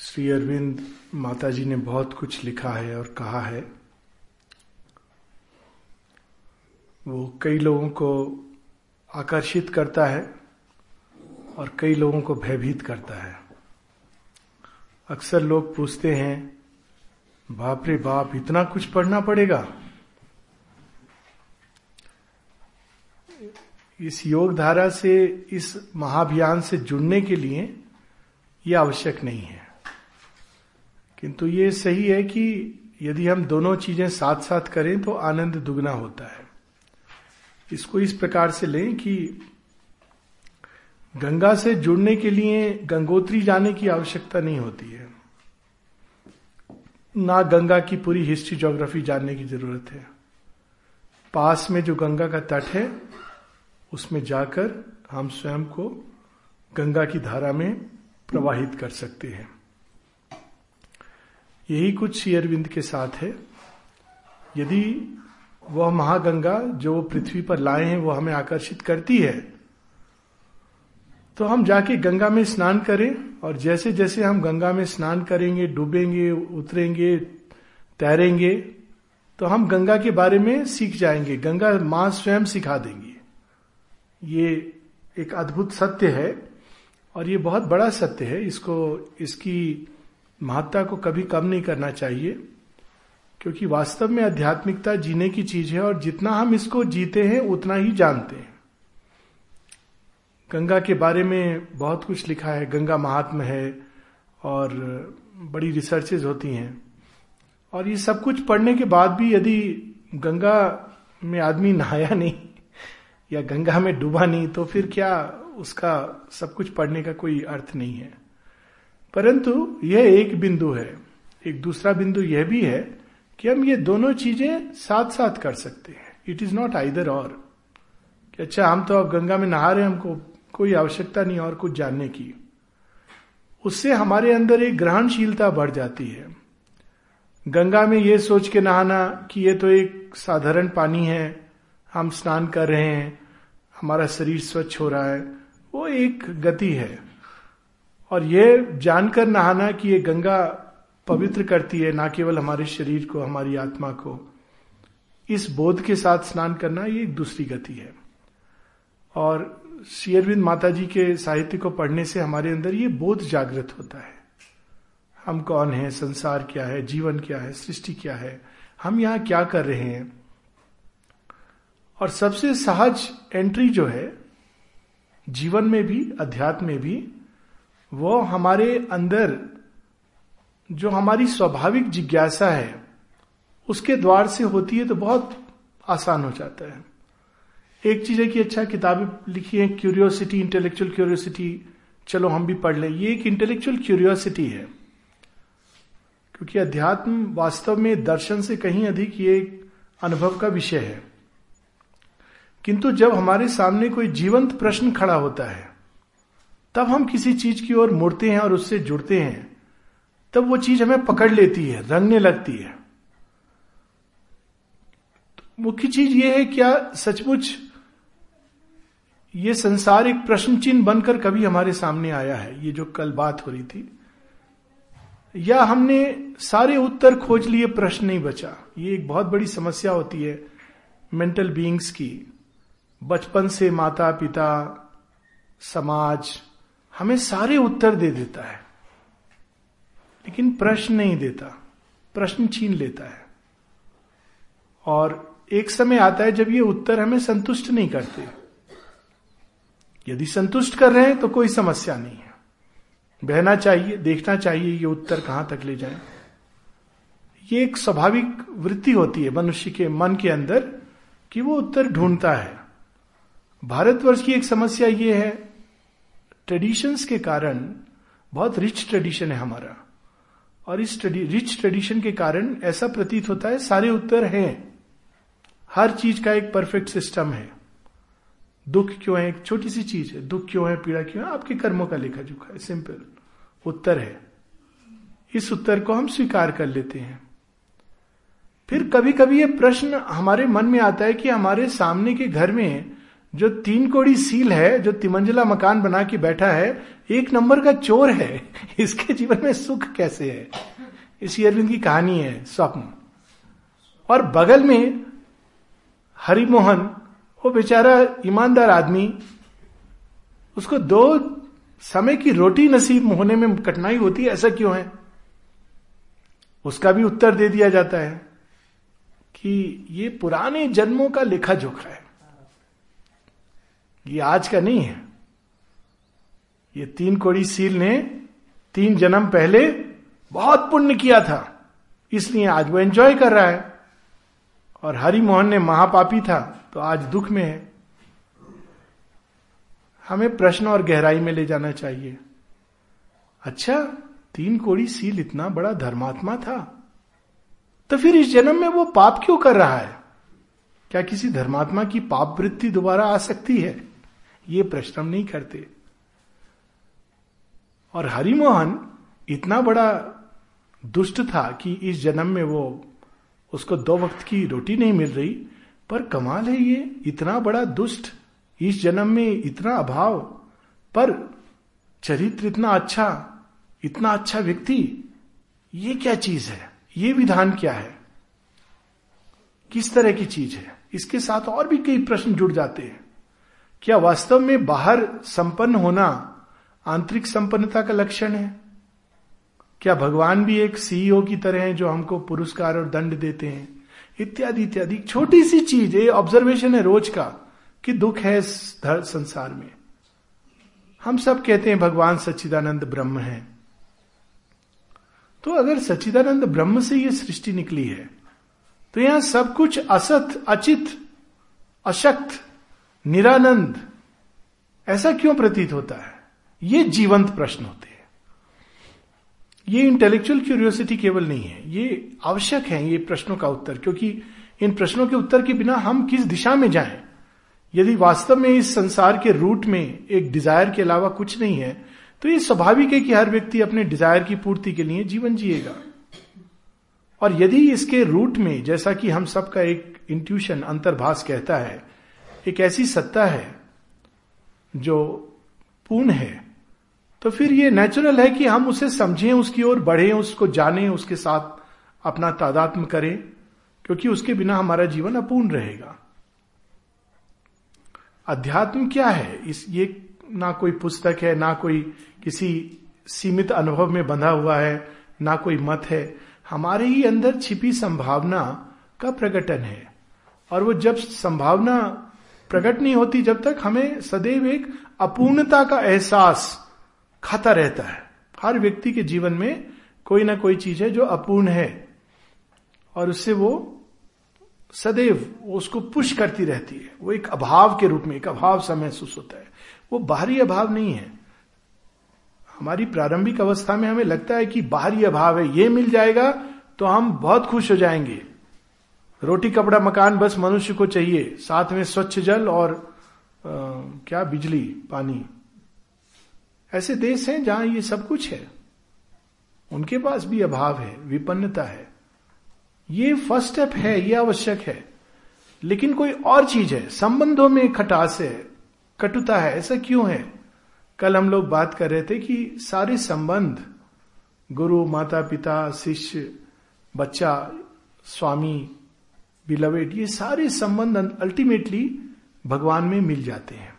श्री अरविंद माता जी ने बहुत कुछ लिखा है और कहा है। वो कई लोगों को आकर्षित करता है और कई लोगों को भयभीत करता है। अक्सर लोग पूछते हैं, बाप रे बाप, इतना कुछ पढ़ना पड़ेगा? इस योग धारा से, इस महाभियान से जुड़ने के लिए यह आवश्यक नहीं है। किंतु ये सही है कि यदि हम दोनों चीज़ें साथ साथ करें तो आनंद दुगना होता है। इसको इस प्रकार से लें कि गंगा से जुड़ने के लिए गंगोत्री जाने की आवश्यकता नहीं होती है। ना गंगा की पूरी हिस्ट्री ज्योग्राफी जानने की ज़रूरत है। पास में जो गंगा का तट है, उसमें जाकर हम स्वयं को गंगा की धारा में प्रवाहित कर सकते हैं। यही कुछ श्री अरविंद के साथ है। यदि वह महागंगा जो वो पृथ्वी पर लाए हैं, वो हमें आकर्षित करती है तो हम जाके गंगा में स्नान करें और जैसे जैसे हम गंगा में स्नान करेंगे, डूबेंगे, उतरेंगे, तैरेंगे तो हम गंगा के बारे में सीख जाएँगे। गंगा माँ स्वयं सिखा देंगी। ये एक अद्भुत सत्य है और ये बहुत बड़ा सत्य है। इसको, इसकी महत्ता को कभी कम नहीं करना चाहिए, क्योंकि वास्तव में आध्यात्मिकता जीने की चीज़ है और जितना हम इसको जीते हैं, उतना ही जानते हैं। गंगा के बारे में बहुत कुछ लिखा है, गंगा महात्म है और बड़ी रिसर्चेज होती हैं। और ये सब कुछ पढ़ने के बाद भी यदि गंगा में आदमी नहाया नहीं या गंगा में डूबा नहीं तो फिर क्या उसका सब कुछ पढ़ने का कोई अर्थ नहीं है? परंतु यह एक बिंदु है, एक दूसरा बिंदु यह भी है कि हम ये दोनों चीज़ें साथ साथ कर सकते हैं। इट इज़ नॉट आइदर और कि अच्छा हम तो अब गंगा में नहा रहे हैं, हमको कोई आवश्यकता नहीं और कुछ जानने की। उससे हमारे अंदर एक ग्रहणशीलता बढ़ जाती है। गंगा में ये सोच के नहाना कि ये तो एक साधारण पानी है, हम स्नान कर रहे हैं, हमारा शरीर स्वच्छ हो रहा है, वो एक गति है। और ये जानकर नहाना कि ये गंगा पवित्र करती है, ना केवल हमारे शरीर को, हमारी आत्मा को। इस बोध के साथ स्नान करना ये एक दूसरी गति है। और शेयरविंद माता जी के साहित्य को पढ़ने से हमारे अंदर ये बोध जागृत होता है। हम कौन है, संसार क्या है, जीवन क्या है, सृष्टि क्या है, हम यहाँ क्या कर रहे हैं? और सबसे सहज एंट्री जो है, जीवन में भी, अध्यात्म में भी वो हमारे अंदर जो हमारी स्वाभाविक जिज्ञासा है, उसके द्वार से होती है तो बहुत आसान हो जाता है। एक चीज़ है कि अच्छा किताबें लिखी है क्यूरियोसिटी इंटेलेक्चुअल क्यूरियोसिटी चलो हम भी पढ़ लें। ये एक इंटेलेक्चुअल क्यूरियोसिटी है, क्योंकि अध्यात्म वास्तव में दर्शन से कहीं अधिक ये एक अनुभव का विषय है। किंतु जब हमारे सामने कोई जीवंत प्रश्न खड़ा होता है तब हम किसी चीज़ की ओर मुड़ते हैं और उससे जुड़ते हैं। तब वो चीज़ हमें पकड़ लेती है, रंगने लगती है। तो मुख्य चीज़ ये है, क्या सचमुच ये संसार एक प्रश्न चिन्ह बनकर कभी हमारे सामने आया है? ये जो कल बात हो रही थी। या हमने सारे उत्तर खोज लिए, प्रश्न नहीं बचा? ये एक बहुत बड़ी समस्या होती है मेंटल बीइंग्स की। बचपन से माता पिता समाज हमें सारे उत्तर दे देता है। लेकिन प्रश्न नहीं देता। प्रश्न छीन लेता है। और एक समय आता है जब ये उत्तर हमें संतुष्ट नहीं करते। यदि संतुष्ट कर रहे हैं तो कोई समस्या नहीं है। बहना चाहिए, देखना चाहिए ये उत्तर कहाँ तक ले जाए। ये एक स्वाभाविक वृत्ति होती है मनुष्य के मन के अंदर कि वो उत्तर ढूंढता है। भारतवर्ष की एक समस्या ये है ट्रेडिशंस के कारण बहुत रिच ट्रेडिशन है हमारा। और इस रिच ट्रेडिशन के कारण ऐसा प्रतीत होता है, सारे उत्तर हैं। हर चीज़ का एक परफेक्ट सिस्टम है। दुख क्यों है? एक छोटी सी चीज़ है। दुख क्यों है? पीड़ा क्यों है? आपके कर्मों का लेखा जोखा है। सिंपल। उत्तर है। इस उत्तर को हम स्वीकार कर लेते हैं। फिर कभी कभी ये प्रश्न हमारे मन में आता है कि हमारे सामने के घर में जो तीन कोड़ी सील है, जो तिमंजला मकान बना के बैठा है, एक नंबर का चोर है। इसके जीवन में सुख कैसे है? इसी अरविंद की कहानी है, स्वप्न। और बगल में हरिमोहन, वो बेचारा ईमानदार आदमी, उसको दो समय की रोटी नसीब होने में कठिनाई होती है, ऐसा क्यों है? उसका भी उत्तर दे दिया जाता है कि ये पुराने जन्मों का लेखा जोखा है। ये आज का नहीं है। ये तीन कोड़ी सील ने तीन जन्म पहले बहुत पुण्य किया था, इसलिए आज वो एंजॉय कर रहा है। और हरि मोहन ने महापापी था तो आज दुख में है। हमें प्रश्न और गहराई में ले जाना चाहिए। अच्छा तीन कोड़ी सील इतना बड़ा धर्मात्मा था तो फिर इस जन्म में वो पाप क्यों कर रहा है? क्या किसी धर्मात्मा की पाप वृत्ति दोबारा आ सकती है? ये प्रश्न नहीं करते। और हरिमोहन इतना बड़ा दुष्ट था कि इस जन्म में वो उसको दो वक्त की रोटी नहीं मिल रही, पर कमाल है ये, इतना बड़ा दुष्ट, इस जन्म में इतना अभाव, पर चरित्र इतना अच्छा इतना अच्छा व्यक्ति, ये क्या चीज़ है? ये विधान क्या है? किस तरह की चीज़ है? इसके साथ और भी कई प्रश्न जुड़ जाते हैं। क्या वास्तव में बाहर संपन्न होना आंतरिक संपन्नता का लक्षण है? क्या भगवान भी एक सीईओ की तरह है जो हमको पुरस्कार और दंड देते हैं? इत्यादि इत्यादि। छोटी सी चीज़, ये ऑब्जर्वेशन है रोज का, कि दुख है संसार में। हम सब कहते हैं भगवान सच्चिदानंद ब्रह्म है। तो अगर सच्चिदानंद ब्रह्म से ये सृष्टि निकली है तो यहाँ सब कुछ असत, अचित, अशक्त निरानंद, ऐसा क्यों प्रतीत होता है? ये जीवंत प्रश्न होते हैं। ये इंटेलेक्चुअल क्यूरियोसिटी केवल नहीं है, ये आवश्यक है ये प्रश्नों का उत्तर, क्योंकि इन प्रश्नों के उत्तर के बिना हम किस दिशा में जाएँ? यदि वास्तव में इस संसार के रूट में एक डिज़ायर के अलावा कुछ नहीं है तो ये स्वाभाविक है कि हर व्यक्ति अपने डिज़ायर की पूर्ति के लिए जीवन जिएगा। और यदि इसके रूट में, जैसा कि हम सबका एक इंट्यूशन अंतर्भाष कहता है एक ऐसी सत्ता है जो पूर्ण है तो फिर ये नेचुरल है कि हम उसे समझें, उसकी ओर बढ़े, उसको जाने, उसके साथ अपना तादात्म करें, क्योंकि उसके बिना हमारा जीवन अपूर्ण रहेगा। अध्यात्म क्या है? इस, ये ना कोई पुस्तक है, ना कोई किसी सीमित अनुभव में बंधा हुआ है, ना कोई मत है। हमारे ही अंदर छिपी संभावना का प्रकटन है, और वो जब संभावना प्रकट नहीं होती जब तक हमें सदैव एक अपूर्णता का एहसास खाता रहता है। हर व्यक्ति के जीवन में कोई ना कोई चीज़ है जो अपूर्ण है और उससे वो सदैव उसको पुश करती रहती है। वो एक अभाव के रूप में, एक अभाव सा महसूस होता है। वो बाहरी अभाव नहीं है। हमारी प्रारंभिक अवस्था में हमें लगता है कि बाहरी अभाव है, ये मिल जाएगा तो हम बहुत खुश हो जाएँगे। रोटी कपड़ा मकान बस मनुष्य को चाहिए। साथ में स्वच्छ जल और आ, क्या बिजली पानी। ऐसे देश हैं जहाँ ये सब कुछ है। उनके पास भी अभाव है विपन्नता है। ये फ़र्स्ट स्टेप है ये आवश्यक है। लेकिन कोई और चीज़ है संबंधों में खटास है कटुता है ऐसा क्यों है? कल हम लोग बात कर रहे थे कि सारे संबंध गुरु माता पिता शिष्य बच्चा स्वामी बिलवेड ये सारे संबंध अल्टीमेटली भगवान में मिल जाते हैं।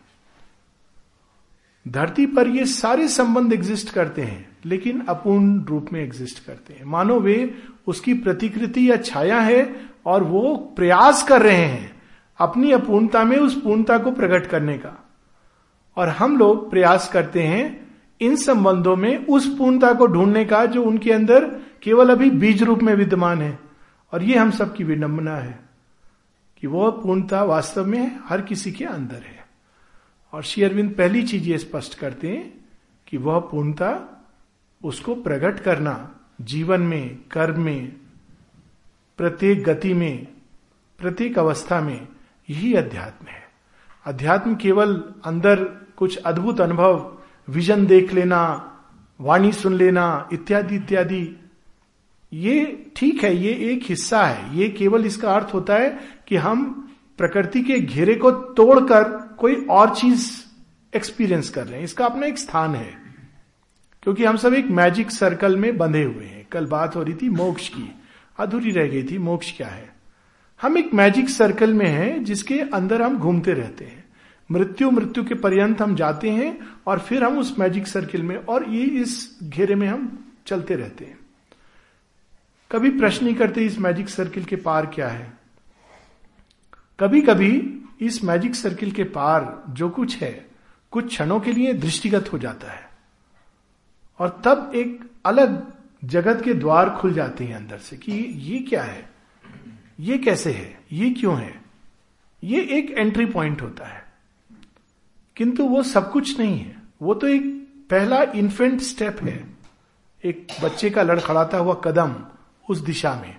धरती पर ये सारे संबंध एग्जिस्ट करते हैं, लेकिन अपूर्ण रूप में एग्जिस्ट करते हैं। मानो वे उसकी प्रतिकृति या छाया है और वो प्रयास कर रहे हैं अपनी अपूर्णता में उस पूर्णता को प्रकट करने का। और हम लोग प्रयास करते हैं इन संबंधों में उस पूर्णता को ढूँढने का जो उनके अंदर केवल अभी बीज रूप में विद्यमान है। और ये हम सबकी विडंबना है कि वह पूर्णता वास्तव में हर किसी के अंदर है। और श्री अरविंद पहली चीज़ ये स्पष्ट करते हैं कि वह पूर्णता उसको प्रकट करना, जीवन में, कर्म में, प्रत्येक गति में, प्रत्येक अवस्था में यही अध्यात्म है। अध्यात्म केवल अंदर कुछ अद्भुत अनुभव, विजन देख लेना, वाणी सुन लेना, इत्यादि इत्यादि ये ठीक है, ये एक हिस्सा है। ये केवल इसका अर्थ होता है कि हम प्रकृति के घेरे को तोड़कर कोई और चीज़ एक्सपीरियंस कर रहे हैं। इसका अपना एक स्थान है, क्योंकि हम सब एक मैजिक सर्कल में बंधे हुए हैं। कल बात हो रही थी मोक्ष की। अधूरी रह गई थी, मोक्ष क्या है? हम एक मैजिक सर्कल में हैं, जिसके अंदर हम घूमते रहते हैं। मृत्यु मृत्यु के पर्यंत हम जाते हैं और फिर हम उस मैजिक सर्किल में और ये इस घेरे में हम चलते रहते हैं। कभी प्रश्न नहीं करते इस मैजिक सर्किल के पार क्या है। कभी कभी इस मैजिक सर्किल के पार जो कुछ है, कुछ क्षणों के लिए दृष्टिगत हो जाता है। और तब एक अलग जगत के द्वार खुल जाते हैं अंदर से कि ये क्या है? ये कैसे है? ये क्यों है? ये एक एंट्री पॉइंट होता है। किंतु वो सब कुछ नहीं है। वो तो एक पहला इन्फेंट स्टेप है। एक बच्चे का लड़खड़ाता हुआ कदम उस दिशा में।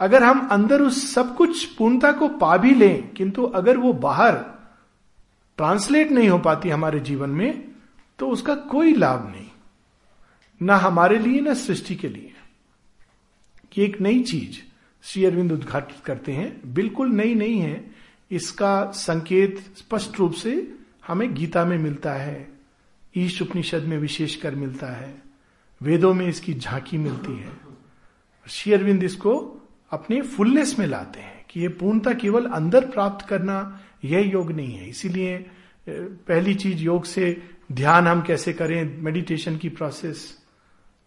अगर हम अंदर उस सब कुछ पूर्णता को पा भी लें, किंतु अगर वो बाहर ट्रांसलेट नहीं हो पाती हमारे जीवन में तो उसका कोई लाभ नहीं। ना हमारे लिए, ना सृष्टि के लिए। कि एक नई चीज़ श्री अरविंद उद्घाटित करते हैं। बिल्कुल नई नहीं है। इसका संकेत स्पष्ट रूप से हमें गीता में मिलता है। ईश उपनिषद में विशेषकर मिलता है। वेदों में इसकी झांकी मिलती है। श्री अरविंद इसको अपने फुलनेस में लाते हैं कि यह पूर्णता केवल अंदर प्राप्त करना यह योग नहीं है। इसीलिए पहली चीज़ योग से ध्यान हम कैसे करें मेडिटेशन की प्रोसेस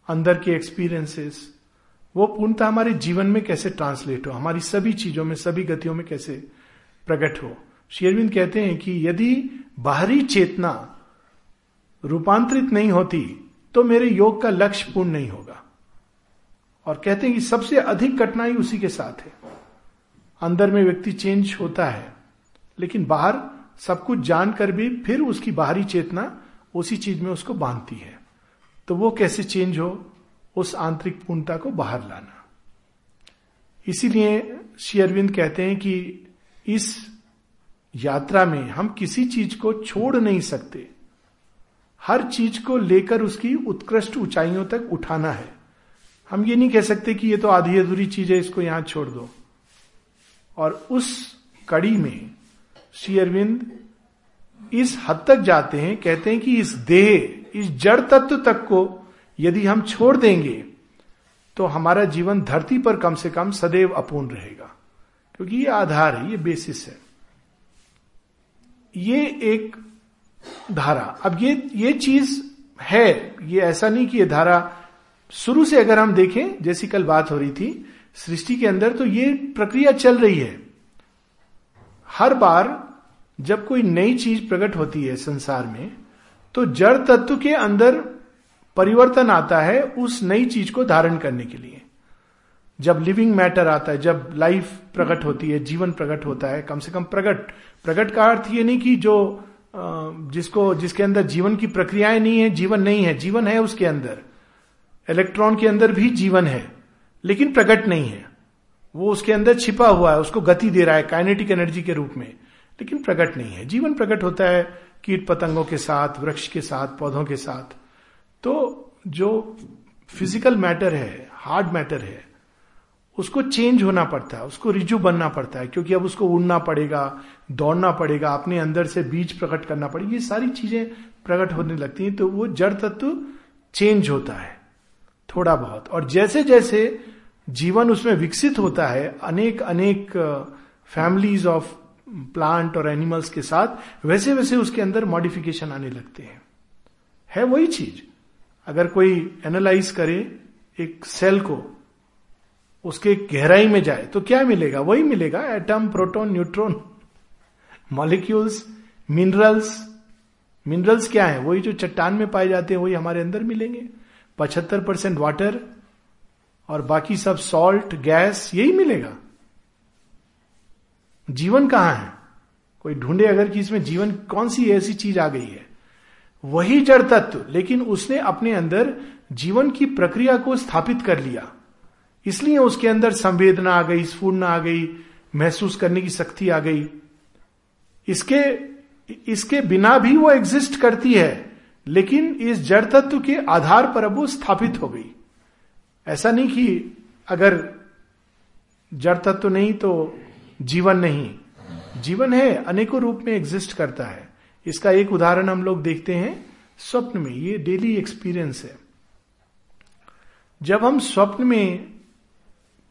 अंदर के एक्सपीरियंसेस वो पूर्णता हमारे जीवन में कैसे ट्रांसलेट हो, हमारी सभी चीज़ों में, सभी गतियों में कैसे प्रकट हो। शेरविंद कहते हैं कि यदि बाहरी चेतना रूपांतरित नहीं होती तो मेरे योग का लक्ष्य पूर्ण नहीं होगा। और कहते हैं कि सबसे अधिक कठिनाई उसी के साथ है। अंदर में व्यक्ति चेंज होता है, लेकिन बाहर सब कुछ जानकर भी फिर उसकी बाहरी चेतना उसी चीज़ में उसको बांधती है। तो वो कैसे चेंज हो? उस आंतरिक पूर्णता को बाहर लाना। इसीलिए श्री अरविंद कहते हैं कि इस यात्रा में हम किसी चीज़ को छोड़ नहीं सकते। हर चीज़ को लेकर उसकी उत्कृष्ट ऊंचाइयों तक उठाना है। हम ये नहीं कह सकते कि ये तो आधी अधूरी चीज़ है, इसको यहाँ छोड़ दो। और उस कड़ी में श्री अरविंद इस हद तक जाते हैं, कहते हैं कि इस देह, इस जड़ तत्व तक को यदि हम छोड़ देंगे तो हमारा जीवन धरती पर कम से कम सदैव अपूर्ण रहेगा। क्योंकि ये आधार है, ये बेसिस है। ये एक धारा। अब ये ये चीज़ है, ये ऐसा नहीं कि ये धारा शुरू से अगर हम देखें, जैसी कल बात हो रही थी, सृष्टि के अंदर तो ये प्रक्रिया चल रही है। हर बार जब कोई नई चीज़ प्रकट होती है संसार में तो जड़ तत्व के अंदर परिवर्तन आता है उस नई चीज़ को धारण करने के लिए। जब लिविंग मैटर आता है, जब लाइफ प्रकट होती है, जीवन प्रकट होता है, कम से कम प्रकट प्रकट का अर्थ ये नहीं कि जो जिसको, जिसके अंदर जीवन की प्रक्रियाएँ नहीं है, जीवन नहीं है। जीवन है उसके अंदर। इलेक्ट्रॉन के अंदर भी जीवन है, लेकिन प्रकट नहीं है। वो उसके अंदर छिपा हुआ है, उसको गति दे रहा है काइनेटिक एनर्जी के रूप में। लेकिन प्रकट नहीं है। जीवन प्रकट होता है कीट पतंगों के साथ, वृक्ष के साथ, पौधों के साथ। तो जो फ़िज़िकल मैटर है हार्ड मैटर है उसको चेंज होना पड़ता है, उसको रिजू बनना पड़ता है, क्योंकि अब उसको उड़ना पड़ेगा, दौड़ना पड़ेगा, अपने अंदर से बीज प्रकट करना पड़ेगा, ये सारी चीज़ें प्रकट होने लगती हैं तो वो जड़ तत्व चेंज होता है, थोड़ा बहुत। और जैसे जैसे जीवन उसमें विकसित होता है, अनेक अनेक फैमिलीज़ ऑफ़ प्लांट और एनिमल्स के साथ, वैसे वैसे उसके अंदर मॉडिफिकेशन आने लगते हैं। है वही चीज़। अगर कोई एनालाइज करे एक सेल को उसके गहराई में जाए तो क्या मिलेगा? वही मिलेगा atom proton neutron molecules minerals minerals क्या है? वही जो चट्टान में पाए जाते हैं, वही हमारे अंदर मिलेंगे। पचहत्तर परसेंट वाटर और बाकी सब सॉल्ट गैस यही मिलेगा। जीवन कहाँ है? कोई ढूंढे अगर कि इसमें जीवन कौन सी ऐसी चीज़ आ गई है? वही जड़ तत्व, लेकिन उसने अपने अंदर जीवन की प्रक्रिया को स्थापित कर लिया। इसलिए उसके अंदर संवेदना आ गई, स्फूर्णा आ गई, महसूस करने की शक्ति आ गई। इसके इसके बिना भी वो एग्जिस्ट करती है, लेकिन इस जड़ तत्व के आधार पर अब वो स्थापित हो गई। ऐसा नहीं कि अगर जड़ तत्व नहीं तो जीवन नहीं। जीवन है, अनेकों रूप में एग्जिस्ट करता है। इसका एक उदाहरण हम लोग देखते हैं स्वप्न में, ये डेली एक्सपीरियंस है। जब हम स्वप्न में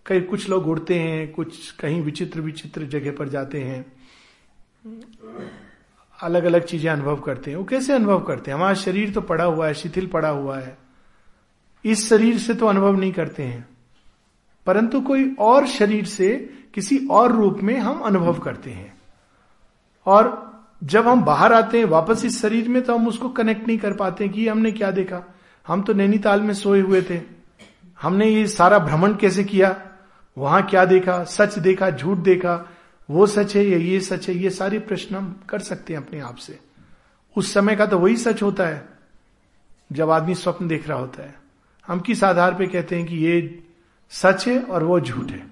कई कुछ लोग उड़ते हैं, कुछ कहीं विचित्र विचित्र जगह पर जाते हैं। अलग अलग चीज़ें अनुभव करते हैं। वो कैसे अनुभव करते हैं? हमारा शरीर तो पड़ा हुआ है, शिथिल पड़ा हुआ है। इस शरीर से तो अनुभव नहीं करते हैं। परंतु कोई और शरीर से किसी और रूप में हम अनुभव करते हैं। और जब हम बाहर आते हैं, वापस इस शरीर में तो हम उसको कनेक्ट नहीं कर पाते कि हमने क्या देखा? हम तो नैनीताल में सोए हुए थे। हमने ये सारा भ्रमण कैसे किया? वहाँ क्या देखा, सच देखा, झूठ देखा, वो सच है या ये सच है, ये सारे प्रश्न हम कर सकते हैं अपने आप से। उस समय का तो वही सच होता है, जब आदमी स्वप्न देख रहा होता है। हम किस आधार पे कहते हैं कि ये सच है और वो झूठ है?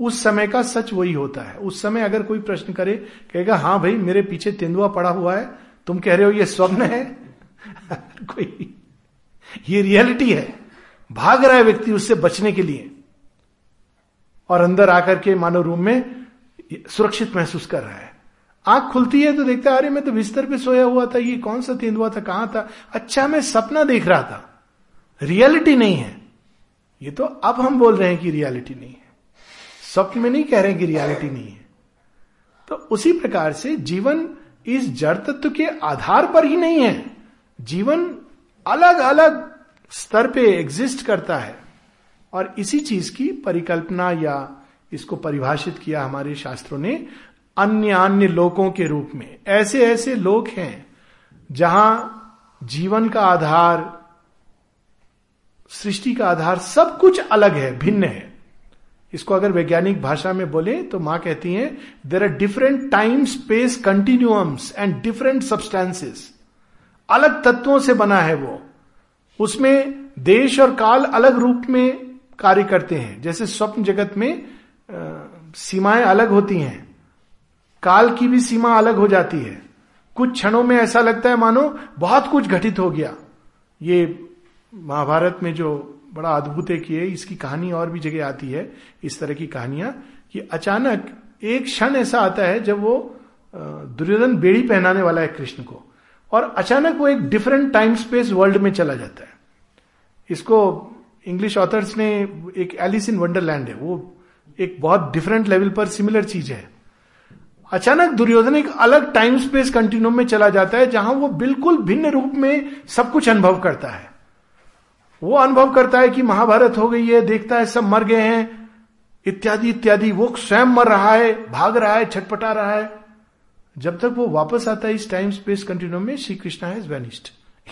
उस समय का सच वही होता है। उस समय अगर कोई प्रश्न करे, कहेगा हाँ भाई, मेरे पीछे तेंदुआ पड़ा हुआ है, तुम कह रहे हो ये स्वप्न है? कोई, ये रियलिटी है। भाग रहा है व्यक्ति उससे बचने के लिए। और अंदर आकर के मानव रूम में सुरक्षित महसूस कर रहा है। आँख खुलती है तो देखता है, अरे मैं तो बिस्तर पे सोया हुआ था, ये कौन सा तेंदुआ था, कहाँ था? अच्छा मैं सपना देख रहा था। रियलिटी नहीं है। ये तो अब हम बोल रहे हैं कि रियलिटी नहीं है। स्वप्न में नहीं कह रहे हैं कि रियलिटी नहीं है। तो उसी प्रकार से जीवन इस जड़ तत्व के आधार पर ही नहीं है। जीवन अलग अलग स्तर पे एग्जिस्ट करता है। और इसी चीज़ की परिकल्पना या इसको परिभाषित किया हमारे शास्त्रों ने अन्य अन्य लोकों के रूप में। ऐसे ऐसे लोग हैं जहाँ जीवन का आधार, सृष्टि का आधार सब कुछ अलग है, भिन्न है। इसको अगर वैज्ञानिक भाषा में बोले तो माँ कहती हैं there are different time space continuums and different substances अलग तत्वों से बना है वो। उसमें देश और काल अलग रूप में कार्य करते हैं। जैसे स्वप्न जगत में सीमाएँ अलग होती हैं। काल की भी सीमा अलग हो जाती है। कुछ क्षणों में ऐसा लगता है, मानो बहुत कुछ घटित हो गया। ये महाभारत में जो बड़ा अद्भुत है कि इसकी कहानी और भी जगह आती है, इस तरह की कहानियाँ, कि अचानक एक क्षण ऐसा आता है, जब वो दुर्योधन बेड़ी पहनाने वाला है कृष्ण को, और अचानक वो एक डिफरेंट टाइम स्पेस वर्ल्ड में चला जाता है। इसको इंग्लिश ऑथर्स ने एक एलिस इन वंडरलैंड है, वो एक बहुत डिफरेंट लेवल पर सिमिलर चीज़ है। अचानक दुर्योधन एक अलग टाइम स्पेस कंटिन्यूम में चला जाता है, जहाँ वो बिल्कुल भिन्न रूप में सब कुछ अनुभव करता है। वो अनुभव करता है कि महाभारत हो गई है, देखता है सब मर गए हैं, इत्यादि इत्यादि। वो स्वयं मर रहा है, भाग रहा है, छटपटा रहा है। जब तक वो वापस आता है इस टाइम स्पेस कंटिन्यूम में Shri Krishna has vanished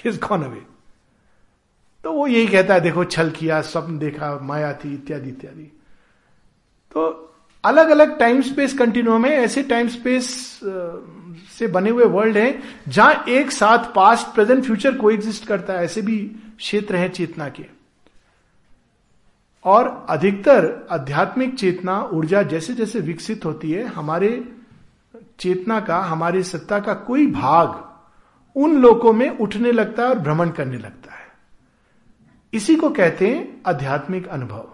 is gone away तो वो यही कहता है, देखो, छल किया, स्वप्न देखा, माया थी, इत्यादि इत्यादि। तो अलग अलग टाइम स्पेस कंटिन्यूम है, ऐसे टाइम स्पेस से बने हुए वर्ल्ड हैं, जहाँ एक साथ past present future coexist करता है, ऐसे भी क्षेत्र हैं चेतना के। और अधिकतर आध्यात्मिक चेतना, ऊर्जा जैसे जैसे विकसित होती है, हमारे चेतना का, हमारी सत्ता का कोई भाग उन लोगों में उठने लगता है और भ्रमण करने लगता है। इसी को कहते हैं आध्यात्मिक अनुभव।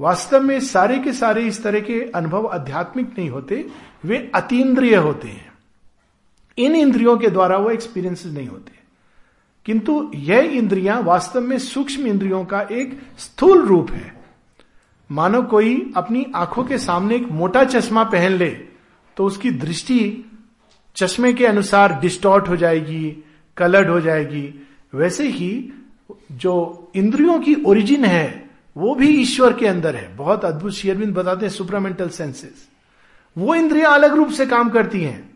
वास्तव में सारे के सारे इस तरह के अनुभव आध्यात्मिक नहीं होते, वे अतीन्द्रिय होते हैं। इन इंद्रियों के द्वारा वो एक्सपीरियंसेस नहीं होते। किंतु यह इंद्रियाँ वास्तव में सूक्ष्म इंद्रियों का एक स्थूल रूप है। मानो कोई अपनी आँखों के सामने एक मोटा चश्मा पहन ले तो उसकी दृष्टि चश्मे के अनुसार डिस्टॉर्ट हो जाएगी कलर्ड हो जाएगी। वैसे ही जो इंद्रियों की ओरिजिन है, वो भी ईश्वर के अंदर है। बहुत अद्भुत शेयरविंद बताते हैं सुपरामेंटल सेंसेस वो इंद्रियाँ अलग रूप से काम करती हैं।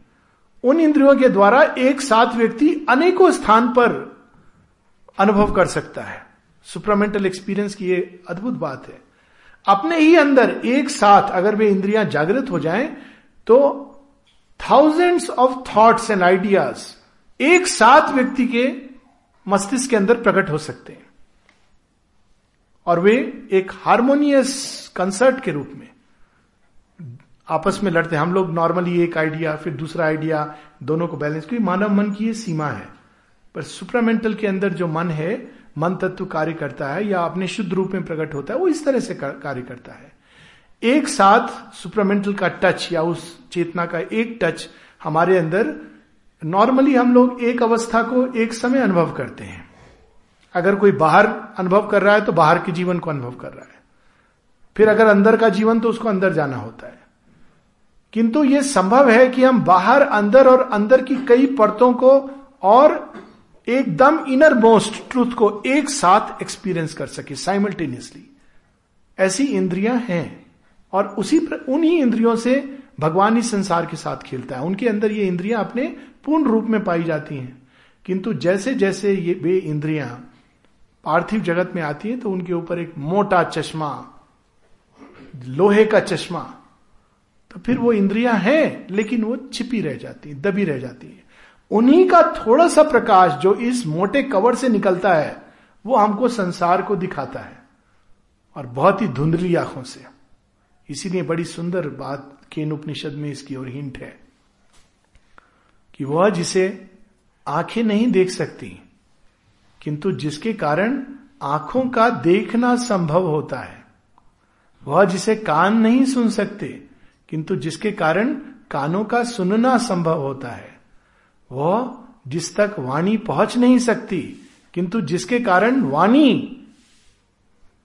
उन इंद्रियों के द्वारा एक साथ व्यक्ति अनेकों स्थान पर अनुभव कर सकता है। सुपरामेंटल एक्सपीरियंस की ये अद्भुत बात है। अपने ही अंदर एक साथ अगर वे इंद्रियाँ जागृत हो जाएँ तो thousands of thoughts and ideas एक साथ व्यक्ति के मस्तिष्क के अंदर प्रकट हो सकते हैं। और वे एक हारमोनियस कंसर्ट के रूप में आपस में लड़ते हैं। हम लोग नॉर्मली एक आइडिया फिर दूसरा आइडिया दोनों को बैलेंस क्योंकि मानव मन की ये सीमा है। पर सुप्रामेंटल के अंदर जो मन है, मन तत्व कार्य करता है या अपने शुद्ध रूप में प्रकट होता है, वो इस तरह से कार्य करता है। एक साथ सुप्रामेंटल का टच या उस चेतना का एक टच हमारे अंदर नॉर्मली हम लोग एक अवस्था को एक समय अनुभव करते हैं। अगर कोई बाहर अनुभव कर रहा है तो बाहर के जीवन को अनुभव कर रहा है। फिर अगर अंदर का जीवन तो उसको अंदर जाना होता है। किंतु यह संभव है कि हम बाहर, अंदर और अंदर की कई परतों को और एकदम इनर मोस्ट ट्रूथ को एक साथ एक्सपीरियंस कर सके साइमल्टेनियसली ऐसी इंद्रियाँ हैं और उसी उन्हीं इंद्रियों से भगवान इस संसार के साथ खेलता है। उनके अंदर ये इंद्रियाँ अपने पूर्ण रूप में पाई जाती हैं। किंतु जैसे जैसे ये वे इंद्रियाँ पार्थिव जगत में आती हैं तो उनके ऊपर एक मोटा चश्मा, लोहे का चश्मा तो फिर वो इंद्रियाँ हैं, लेकिन वो छिपी रह जाती है, दबी रह जाती है। उन्हीं का थोड़ा सा प्रकाश जो इस मोटे कवर से निकलता है, वो हमको संसार को दिखाता है, और बहुत ही धुंधली आँखों से। इसीलिए बड़ी सुंदर बात केन उपनिषद में इसकी और हिंट है। कि वह जिसे आँखें नहीं देख सकती, किंतु जिसके कारण आँखों का देखना संभव होता है, वह जिसे कान नहीं सुन सकते, किंतु जिसके कारण कानों का सुनना संभव होता है, वह जिस तक वाणी पहुँच नहीं सकती, किंतु जिसके कारण वाणी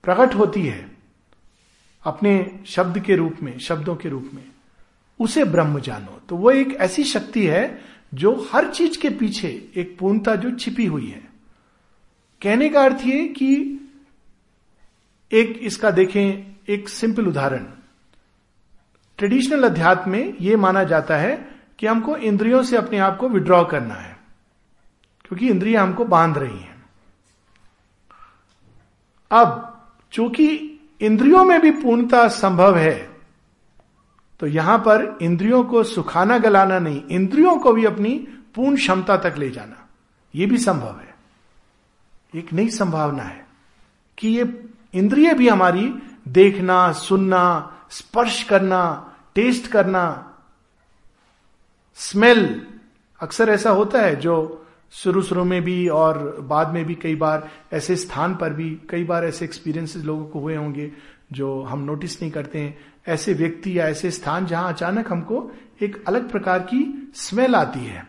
प्रकट होती है, अपने शब्द के रूप में, शब्दों के रूप में, उसे ब्रह्म जानो। तो वो एक ऐसी शक्ति है जो हर चीज़ के पीछे एक पूर्णता जो छिपी हुई है। कहने का अर्थ ये कि एक इसका देखें, एक सिंपल उदाहरण। ट्रेडिशनल अध्यात्म में यह माना जाता है कि हमको इंद्रियों से अपने आप को विड्रॉ करना है, क्योंकि इंद्रियाँ हमको बाँध रही हैं। अब, चूँकि इंद्रियों में भी पूर्णता संभव है तो यहाँ पर इंद्रियों को सुखाना गलाना नहीं, इंद्रियों को भी अपनी पूर्ण क्षमता तक ले जाना। यह भी संभव है। एक नई संभावना है कि ये इंद्रिय भी हमारी देखना, सुनना, स्पर्श करना, टेस्ट करना, स्मेल, अक्सर ऐसा होता है जो शुरू शुरू में भी और बाद में भी कई बार ऐसे स्थान पर भी, कई बार ऐसे एक्सपीरियंसेस लोगों को हुए होंगे जो हम नोटिस नहीं करते हैं। ऐसे व्यक्ति या ऐसे स्थान जहाँ अचानक हमको एक अलग प्रकार की स्मेल आती है।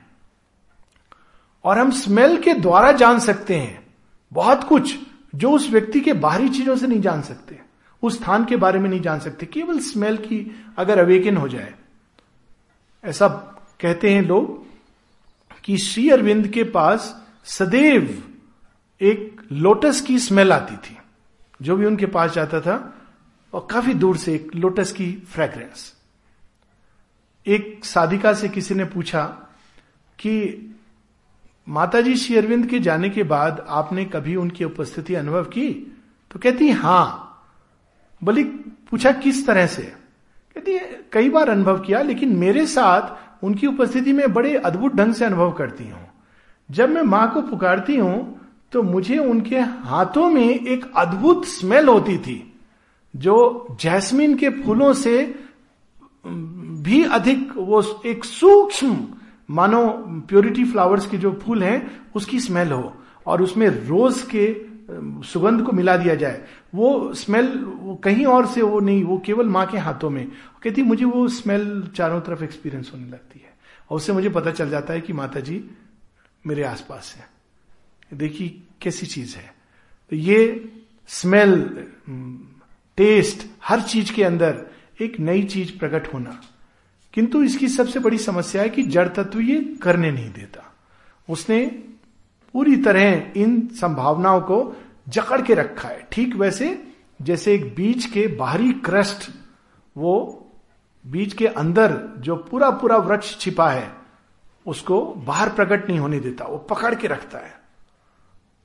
और हम स्मेल के द्वारा जान सकते हैं बहुत कुछ जो उस व्यक्ति के बाहरी चीज़ों से नहीं जान सकते, उस स्थान के बारे में नहीं जान सकते। केवल स्मेल की अगर अवेकन हो जाए। ऐसा कहते हैं लोग कि श्री अरविंद के पास सदैव एक लोटस की स्मेल आती थी, जो भी उनके पास जाता था। और काफ़ी दूर से एक लोटस की फ्रेग्रेंस एक साधिका से किसी ने पूछा कि, माताजी, श्री अरविंद के जाने के बाद आपने कभी उनकी उपस्थिति अनुभव की? तो कहती हाँ बोली, पूछा किस तरह से? कहती कई बार अनुभव किया, लेकिन मेरे साथ उनकी उपस्थिति में बड़े अद्भुत ढंग से अनुभव करती हूँ। जब मैं माँ को पुकारती हूँ तो मुझे उनके हाथों में एक अद्भुत स्मेल होती थी। जो जैस्मिन के फूलों से भी अधिक वो एक सूक्ष्म, मानो प्योरिटी फ्लावर्स के जो फूल हैं, उसकी स्मेल हो। और उसमें रोज के सुगंध को मिला दिया जाए। वो स्मेल वो कहीं और से वो नहीं, वो केवल माँ के हाथों में। कहती मुझे वो स्मेल चारों तरफ़ एक्सपीरियंस होने लगती है। और उससे मुझे पता चल जाता है कि माता जी मेरे आसपास है। देखिए, कैसी चीज़ है। तो ये स्मेल टेस्ट हर चीज़ के अंदर एक नई चीज़ प्रकट होना। किंतु इसकी सबसे बड़ी समस्या है कि जड़ तत्व ये करने नहीं देता। उसने पूरी तरह इन संभावनाओं को जकड़ के रखा है। ठीक वैसे जैसे एक बीज के बाहरी क्रस्ट, वो बीज के अंदर जो पूरा पूरा वृक्ष छिपा है, उसको बाहर प्रकट नहीं होने देता, वो पकड़ के रखता है।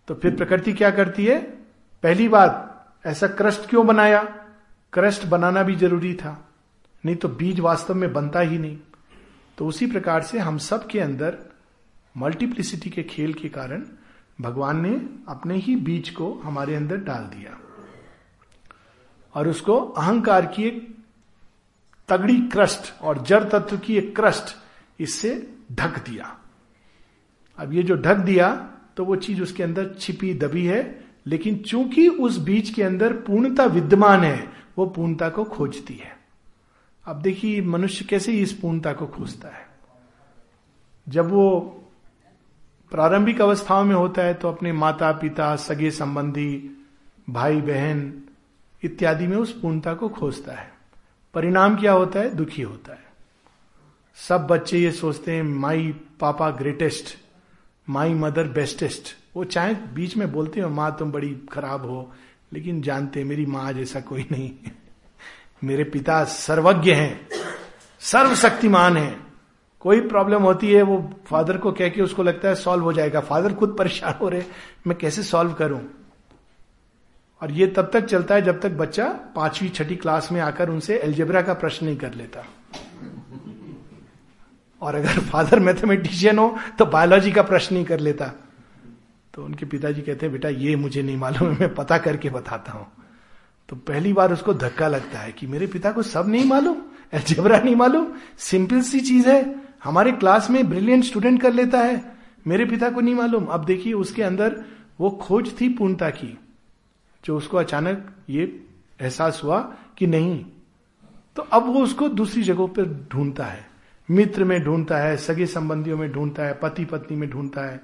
तो फिर प्रकृति क्या करती है? पहली बात ऐसा क्रस्ट क्यों बनाया? क्रस्ट बनाना भी ज़रूरी था। नहीं तो बीज वास्तव में बनता ही नहीं। तो उसी प्रकार से हम सब के अंदर मल्टीप्लिसिटी के खेल के कारण भगवान ने अपने ही बीज को हमारे अंदर डाल दिया। और उसको अहंकार की एक तगड़ी क्रस्ट और जड़ तत्व की एक क्रस्ट इससे ढक दिया। अब ये जो ढक दिया तो वो चीज़ उसके अंदर छिपी दबी है लेकिन चूँकि उस बीज के अंदर पूर्णता विद्यमान है, वो पूर्णता को खोजती है। अब देखिए, मनुष्य कैसे इस पूर्णता को खोजता है? जब वो प्रारंभिक अवस्थाओं में होता है तो अपने माता पिता सगे संबंधी भाई बहन इत्यादि में उस पूर्णता को खोजता है। परिणाम क्या होता है? दुखी होता है। सब बच्चे ये सोचते हैं, माई पापा ग्रेटेस्ट। My mother bestest. वो चाहे बीच में बोलते हो, माँ, तुम बड़ी खराब हो, लेकिन जानते मेरी माँ जैसा कोई नहीं मेरे पिता सर्वज्ञ हैं, सर्वशक्तिमान हैं। कोई प्रॉब्लम होती है, वो फादर को कह के उसको लगता है सॉल्व हो जाएगा। फादर खुद परेशान हो रहे मैं कैसे सॉल्व करूँ? और ये तब तक चलता है जब तक बच्चा पांचवी छठी क्लास में आकर उनसे एल्जेब्रा का प्रश्न नहीं कर लेता। और अगर फादर मैथमेटिशियन हो तो बायोलॉजी का प्रश्न ही कर लेता। तो उनके पिताजी कहते बेटा, ये मुझे नहीं मालूम है मैं पता करके बताता हूँ। तो पहली बार उसको धक्का लगता है कि मेरे पिता को सब नहीं मालूम, एल्जेब्रा नहीं मालूम, सिंपल सी चीज़ है। हमारे क्लास में ब्रिलियंट स्टूडेंट कर लेता है, मेरे पिता को नहीं मालूम। अब देखिए, उसके अंदर वो खोज थी पूर्णता की, जो उसको अचानक ये एहसास हुआ कि नहीं। तो अब वो उसको दूसरी जगहों पर ढूंढता है। मित्र में ढूंढता है, सगे संबंधियों में ढूंढता है पति पत्नी में ढूंढता है।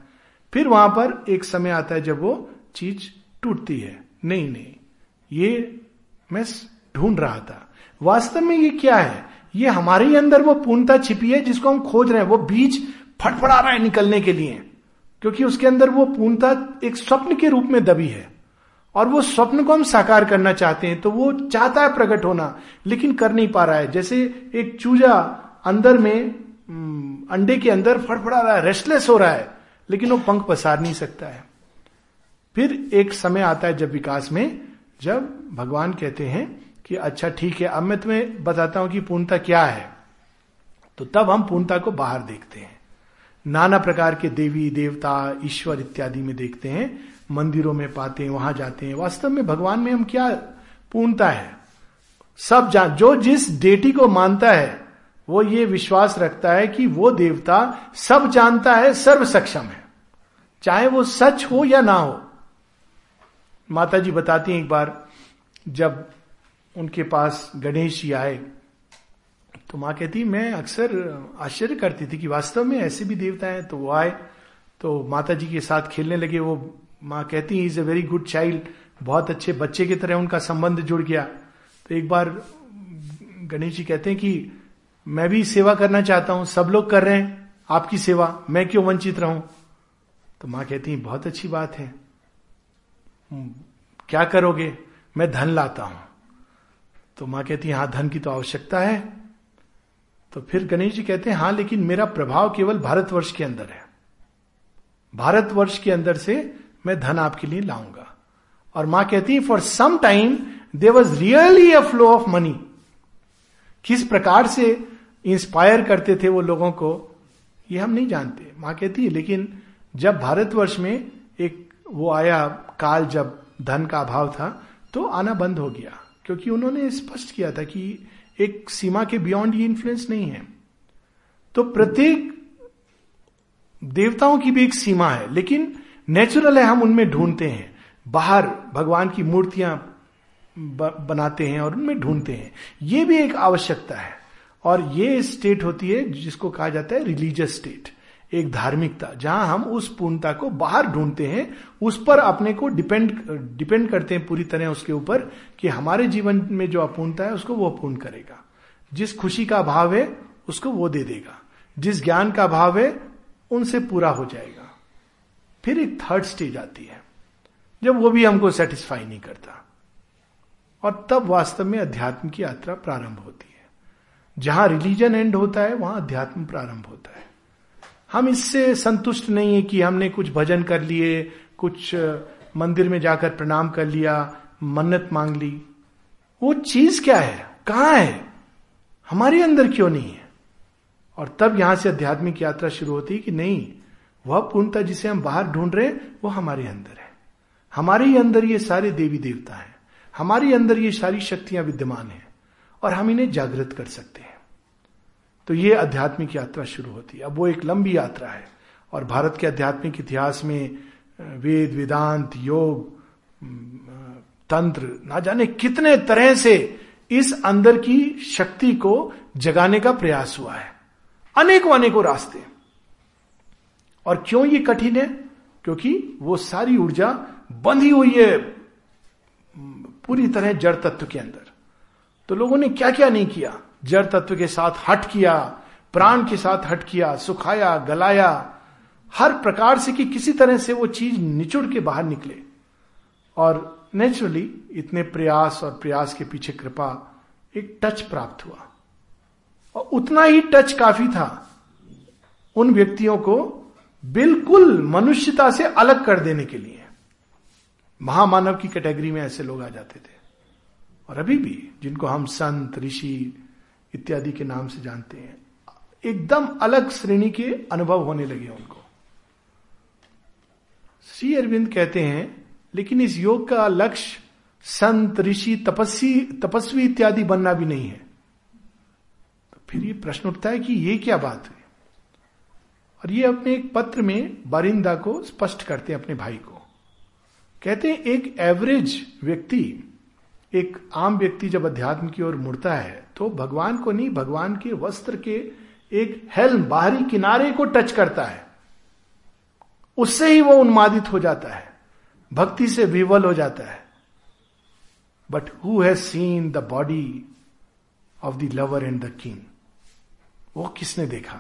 फिर वहाँ पर एक समय आता है जब वो चीज़ टूटती है। नहीं नहीं, ये मैं ढूंढ रहा था। वास्तव में ये क्या है? ये हमारे ही अंदर वो पूर्णता छिपी है जिसको हम खोज रहे हैं। वो बीज फटफड़ा रहा है निकलने के लिए। क्योंकि उसके अंदर वो पूर्णता एक स्वप्न के रूप में दबी है। और वो स्वप्न को हम साकार करना चाहते हैं तो वो चाहता है प्रकट होना, लेकिन कर नहीं पा रहा है। जैसे एक चूजा अंदर में हम्म, अंडे के अंदर फड़फड़ा रहा है रेस्टलेस हो रहा है लेकिन वो पंख पसार नहीं सकता है। फिर एक समय आता है जब विकास में जब भगवान कहते हैं कि अच्छा ठीक है अब मैं तुम्हें बताता हूँ कि पूर्णता क्या है। तो तब हम पूर्णता को बाहर देखते हैं। नाना प्रकार के देवी देवता ईश्वर इत्यादि में देखते हैं मंदिरों में पाते हैं वहाँ जाते हैं। वास्तव में भगवान में हम क्या पूर्णता है? सब जान जो जिस डेटी को मानता है वो ये विश्वास रखता है कि वो देवता सब जानता है, सर्व सक्षम है। चाहे वो सच हो या ना हो। माता जी बताती हैं एक बार, जब उनके पास गणेश जी आए तो माँ कहती, मैं अक्सर आश्चर्य करती थी कि वास्तव में ऐसे भी देवता हैं। तो वो आए तो माता जी के साथ खेलने लगे। वो माँ कहती is a very good child बहुत अच्छे बच्चे की तरह उनका संबंध जुड़ गया। तो एक बार गणेश जी कहते हैं कि मैं भी सेवा करना चाहता हूँ सब लोग कर रहे हैं आपकी सेवा मैं क्यों वंचित रहूँ? तो माँ कहती है बहुत अच्छी बात है। हम्म, क्या करोगे? मैं धन लाता हूँ। तो माँ कहती है हाँ धन की तो आवश्यकता है। तो फिर गणेश जी कहते हैं हाँ लेकिन मेरा प्रभाव केवल भारतवर्ष के अंदर है। भारतवर्ष के अंदर से मैं धन आपके लिए लाऊँगा। और माँ कहती है for some time there was really a flow of money किस प्रकार से इंस्पायर करते थे वो लोगों को, ये हम नहीं जानते। माँ कहती है, लेकिन जब भारतवर्ष में एक वो आया, काल जब धन का अभाव था तो आना बंद हो गया, क्योंकि उन्होंने स्पष्ट किया था कि एक सीमा के बियॉन्ड ये इन्फ्लुएंस नहीं है। तो प्रत्येक देवताओं की भी एक सीमा है, लेकिन नेचुरल है, हम उनमें ढूंढते हैं। बाहर भगवान की मूर्तियाँ बनाते हैं और उनमें ढूंढते हैं। ये भी एक आवश्यकता है। और ये स्टेट होती है, जिसको कहा जाता है रिलीजियस स्टेट एक धार्मिकता, जहाँ हम उस पूर्णता को बाहर ढूंढते हैं, उस पर अपने को डिपेंड डिपेंड करते हैं पूरी तरह उसके ऊपर कि हमारे जीवन में जो अपूर्णता है, उसको वो अपूर्ण करेगा। जिस खुशी का अभाव है, उसको वो दे देगा। जिस ज्ञान का अभाव है, उनसे पूरा हो जाएगा। फिर एक थर्ड स्टेज आती है, जब वो भी हमको सेटिस्फाई नहीं करता। और तब वास्तव में अध्यात्म की यात्रा प्रारंभ होती है। जहाँ रिलीजन एंड होता है, वहाँ अध्यात्म प्रारंभ होता है। हम इससे संतुष्ट नहीं है कि हमने कुछ भजन कर लिए, कुछ मंदिर में जाकर प्रणाम कर लिया, मन्नत मांग ली। वो चीज़ क्या है? कहाँ है? हमारे अंदर क्यों नहीं है? और तब यहाँ से आध्यात्मिक यात्रा शुरू होती है कि नहीं, वह पूर्णता जिसे हम बाहर ढूंढ रहे हैं, वो हमारे अंदर है। हमारे ही अंदर ये सारे देवी देवता हैं। हमारे अंदर ये सारी शक्तियाँ विद्यमान हैं। और हम इन्हें जागृत कर सकते हैं। तो ये आध्यात्मिक यात्रा शुरू होती है। अब वो एक लंबी यात्रा है और भारत के आध्यात्मिक इतिहास में वेद, वेदांत, योग तंत्र, ना जाने कितने तरह से इस अंदर की शक्ति को जगाने का प्रयास हुआ है। अनेकों अनेकों रास्ते। और क्यों ये कठिन है? क्योंकि वो सारी ऊर्जा बंधी हुई है पूरी तरह जड़ तत्व के अंदर। तो लोगों ने क्या क्या नहीं किया? जड़ तत्व के साथ हट किया, प्राण के साथ हट किया, सुखाया, गलाया। हर प्रकार से कि किसी तरह से वो चीज़ निचुड़ के बाहर निकले। और नेचुरली इतने प्रयास और प्रयास के पीछे कृपा एक टच प्राप्त हुआ। और उतना ही टच काफ़ी था। उन व्यक्तियों को बिल्कुल मनुष्यता से अलग कर देने के लिए। महामानव की कैटेगरी में ऐसे लोग आ जाते थे। और अभी भी जिनको हम संत, ऋषि इत्यादि के नाम से जानते हैं, एकदम अलग श्रेणी के अनुभव होने लगे उनको। श्री अरविंद कहते हैं, लेकिन इस योग का लक्ष्य संत, ऋषि, तपस्वी तपस्वी इत्यादि बनना भी नहीं है। तो फिर ये प्रश्न उठता है कि ये क्या बात है? और ये अपने एक पत्र में बारिंदा को स्पष्ट करते हैं अपने भाई को। कहते हैं, एक एवरेज व्यक्ति एक आम व्यक्ति जब अध्यात्म की ओर मुड़ता है तो भगवान को नहीं, भगवान के वस्त्र के एक हेल्म बाहरी किनारे को टच करता है। उससे ही वो उन्मादित हो जाता है, भक्ति से विवल हो जाता है। But who has seen the body of the lover and the king वो किसने देखा?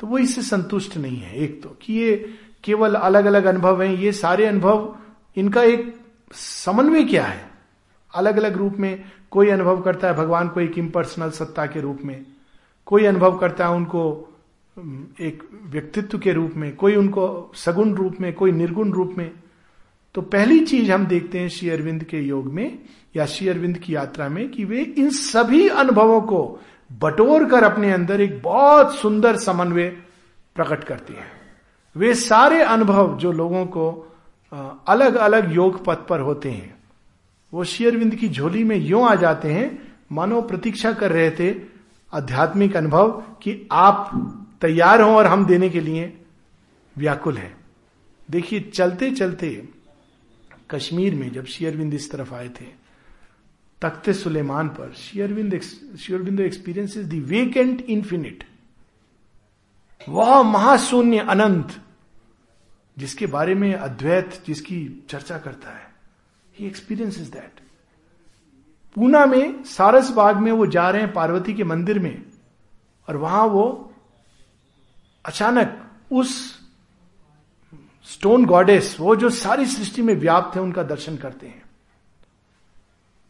तो वो इससे संतुष्ट नहीं है। एक तो कि ये केवल अलग अलग अनुभव हैं, ये सारे अनुभव, इनका एक समन्वय क्या है? अलग अलग रूप में कोई अनुभव करता है भगवान को एक इम्पर्सनल सत्ता के रूप में, कोई अनुभव करता है उनको एक व्यक्तित्व के रूप में, कोई उनको सगुण रूप में, कोई निर्गुण रूप में। तो पहली चीज़ हम देखते हैं श्री अरविंद के योग में या श्री अरविंद की यात्रा में कि वे इन सभी अनुभवों को बटोर कर अपने अंदर एक बहुत सुंदर समन्वय प्रकट करती है। वे सारे अनुभव जो लोगों को अलग अलग योग पथ पर होते हैं। वो शेयरविंद की झोली में यूँ आ जाते हैं, मानो प्रतीक्षा कर रहे थे आध्यात्मिक अनुभव कि आप तैयार हो और हम देने के लिए व्याकुल हैं। देखिए चलते चलते कश्मीर में जब शेयरविंद इस तरफ़ आए थे, तख्ते सुलेमान पर शेयरविंद शेयरविंद एक्सपीरियंस इज़ वेकेंट इंफिनिट वह महाशून्य अनंत, जिसके बारे में अद्वैत जिसकी चर्चा करता है। ही इज़ दैट पूना में सारस बाग में वो जा रहे हैं पार्वती के मंदिर में और वहाँ वो अचानक उस स्टोन गॉडेस वो जो सारी सृष्टि में व्याप्त है उनका दर्शन करते हैं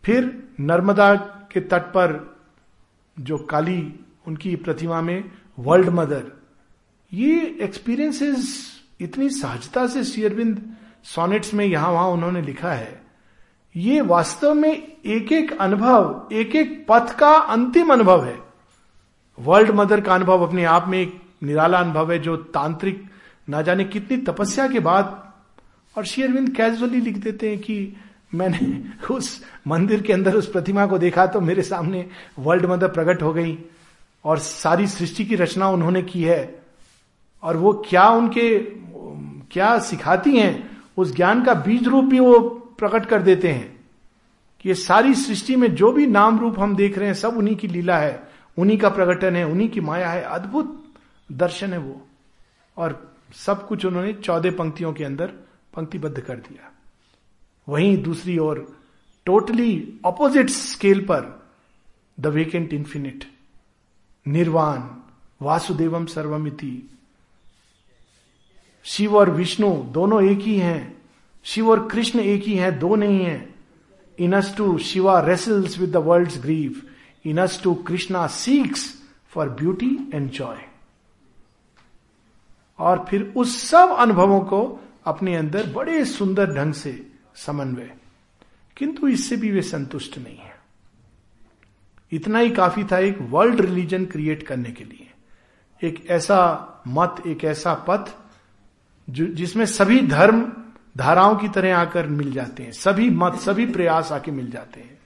फिर नर्मदा के तट पर जो काली उनकी प्रतिमा में वर्ल्ड मदर ये एक्सपीरियंसेस इतनी सहजता से शेयरबिंद सोनेट्स में यहाँ वहाँ उन्होंने लिखा है ये वास्तव में एक एक अनुभव एक एक पथ का अंतिम अनुभव है। वर्ल्ड मदर का अनुभव अपने आप में एक निराला अनुभव है, जो तांत्रिक, ना जाने कितनी तपस्या के बाद और श्री अरविंद कैजुअली लिख देते हैं कि मैंने उस मंदिर के अंदर उस प्रतिमा को देखा तो मेरे सामने वर्ल्ड मदर प्रकट हो गई और सारी सृष्टि की रचना उन्होंने की है। और वो क्या उनके, क्या सिखाती हैं, उस ज्ञान का बीज रूप भी वो प्रकट कर देते हैं कि ये सारी सृष्टि में जो भी नाम रूप हम देख रहे हैं, सब उन्हीं की लीला है, उन्हीं का प्रकटन है, उन्हीं की माया है, अद्भुत दर्शन है वो। और सब कुछ उन्होंने चौदह पंक्तियों के अंदर पंक्तिबद्ध कर दिया। वहीं दूसरी ओर टोटली ऑपोजिट स्केल पर द वेकेंट इंफिनिट निर्वाण वासुदेवम सर्वमिति शिव और विष्णु दोनों एक ही हैं। शिव और कृष्ण एक ही है, दो नहीं है। In us two Shiva wrestles with the world grief in us two Krishna seeks for beauty and joy और फिर उस सब अनुभवों को अपने अंदर बड़े सुंदर ढंग से समन्वय। किंतु इससे भी वे संतुष्ट नहीं है। इतना ही काफ़ी था एक वर्ल्ड रिलीजन क्रिएट करने के लिए। एक ऐसा मत, एक ऐसा पथ जिसमें सभी धर्म धाराओं की तरह आकर मिल जाते हैं। सभी मत, सभी प्रयास आके मिल जाते हैं।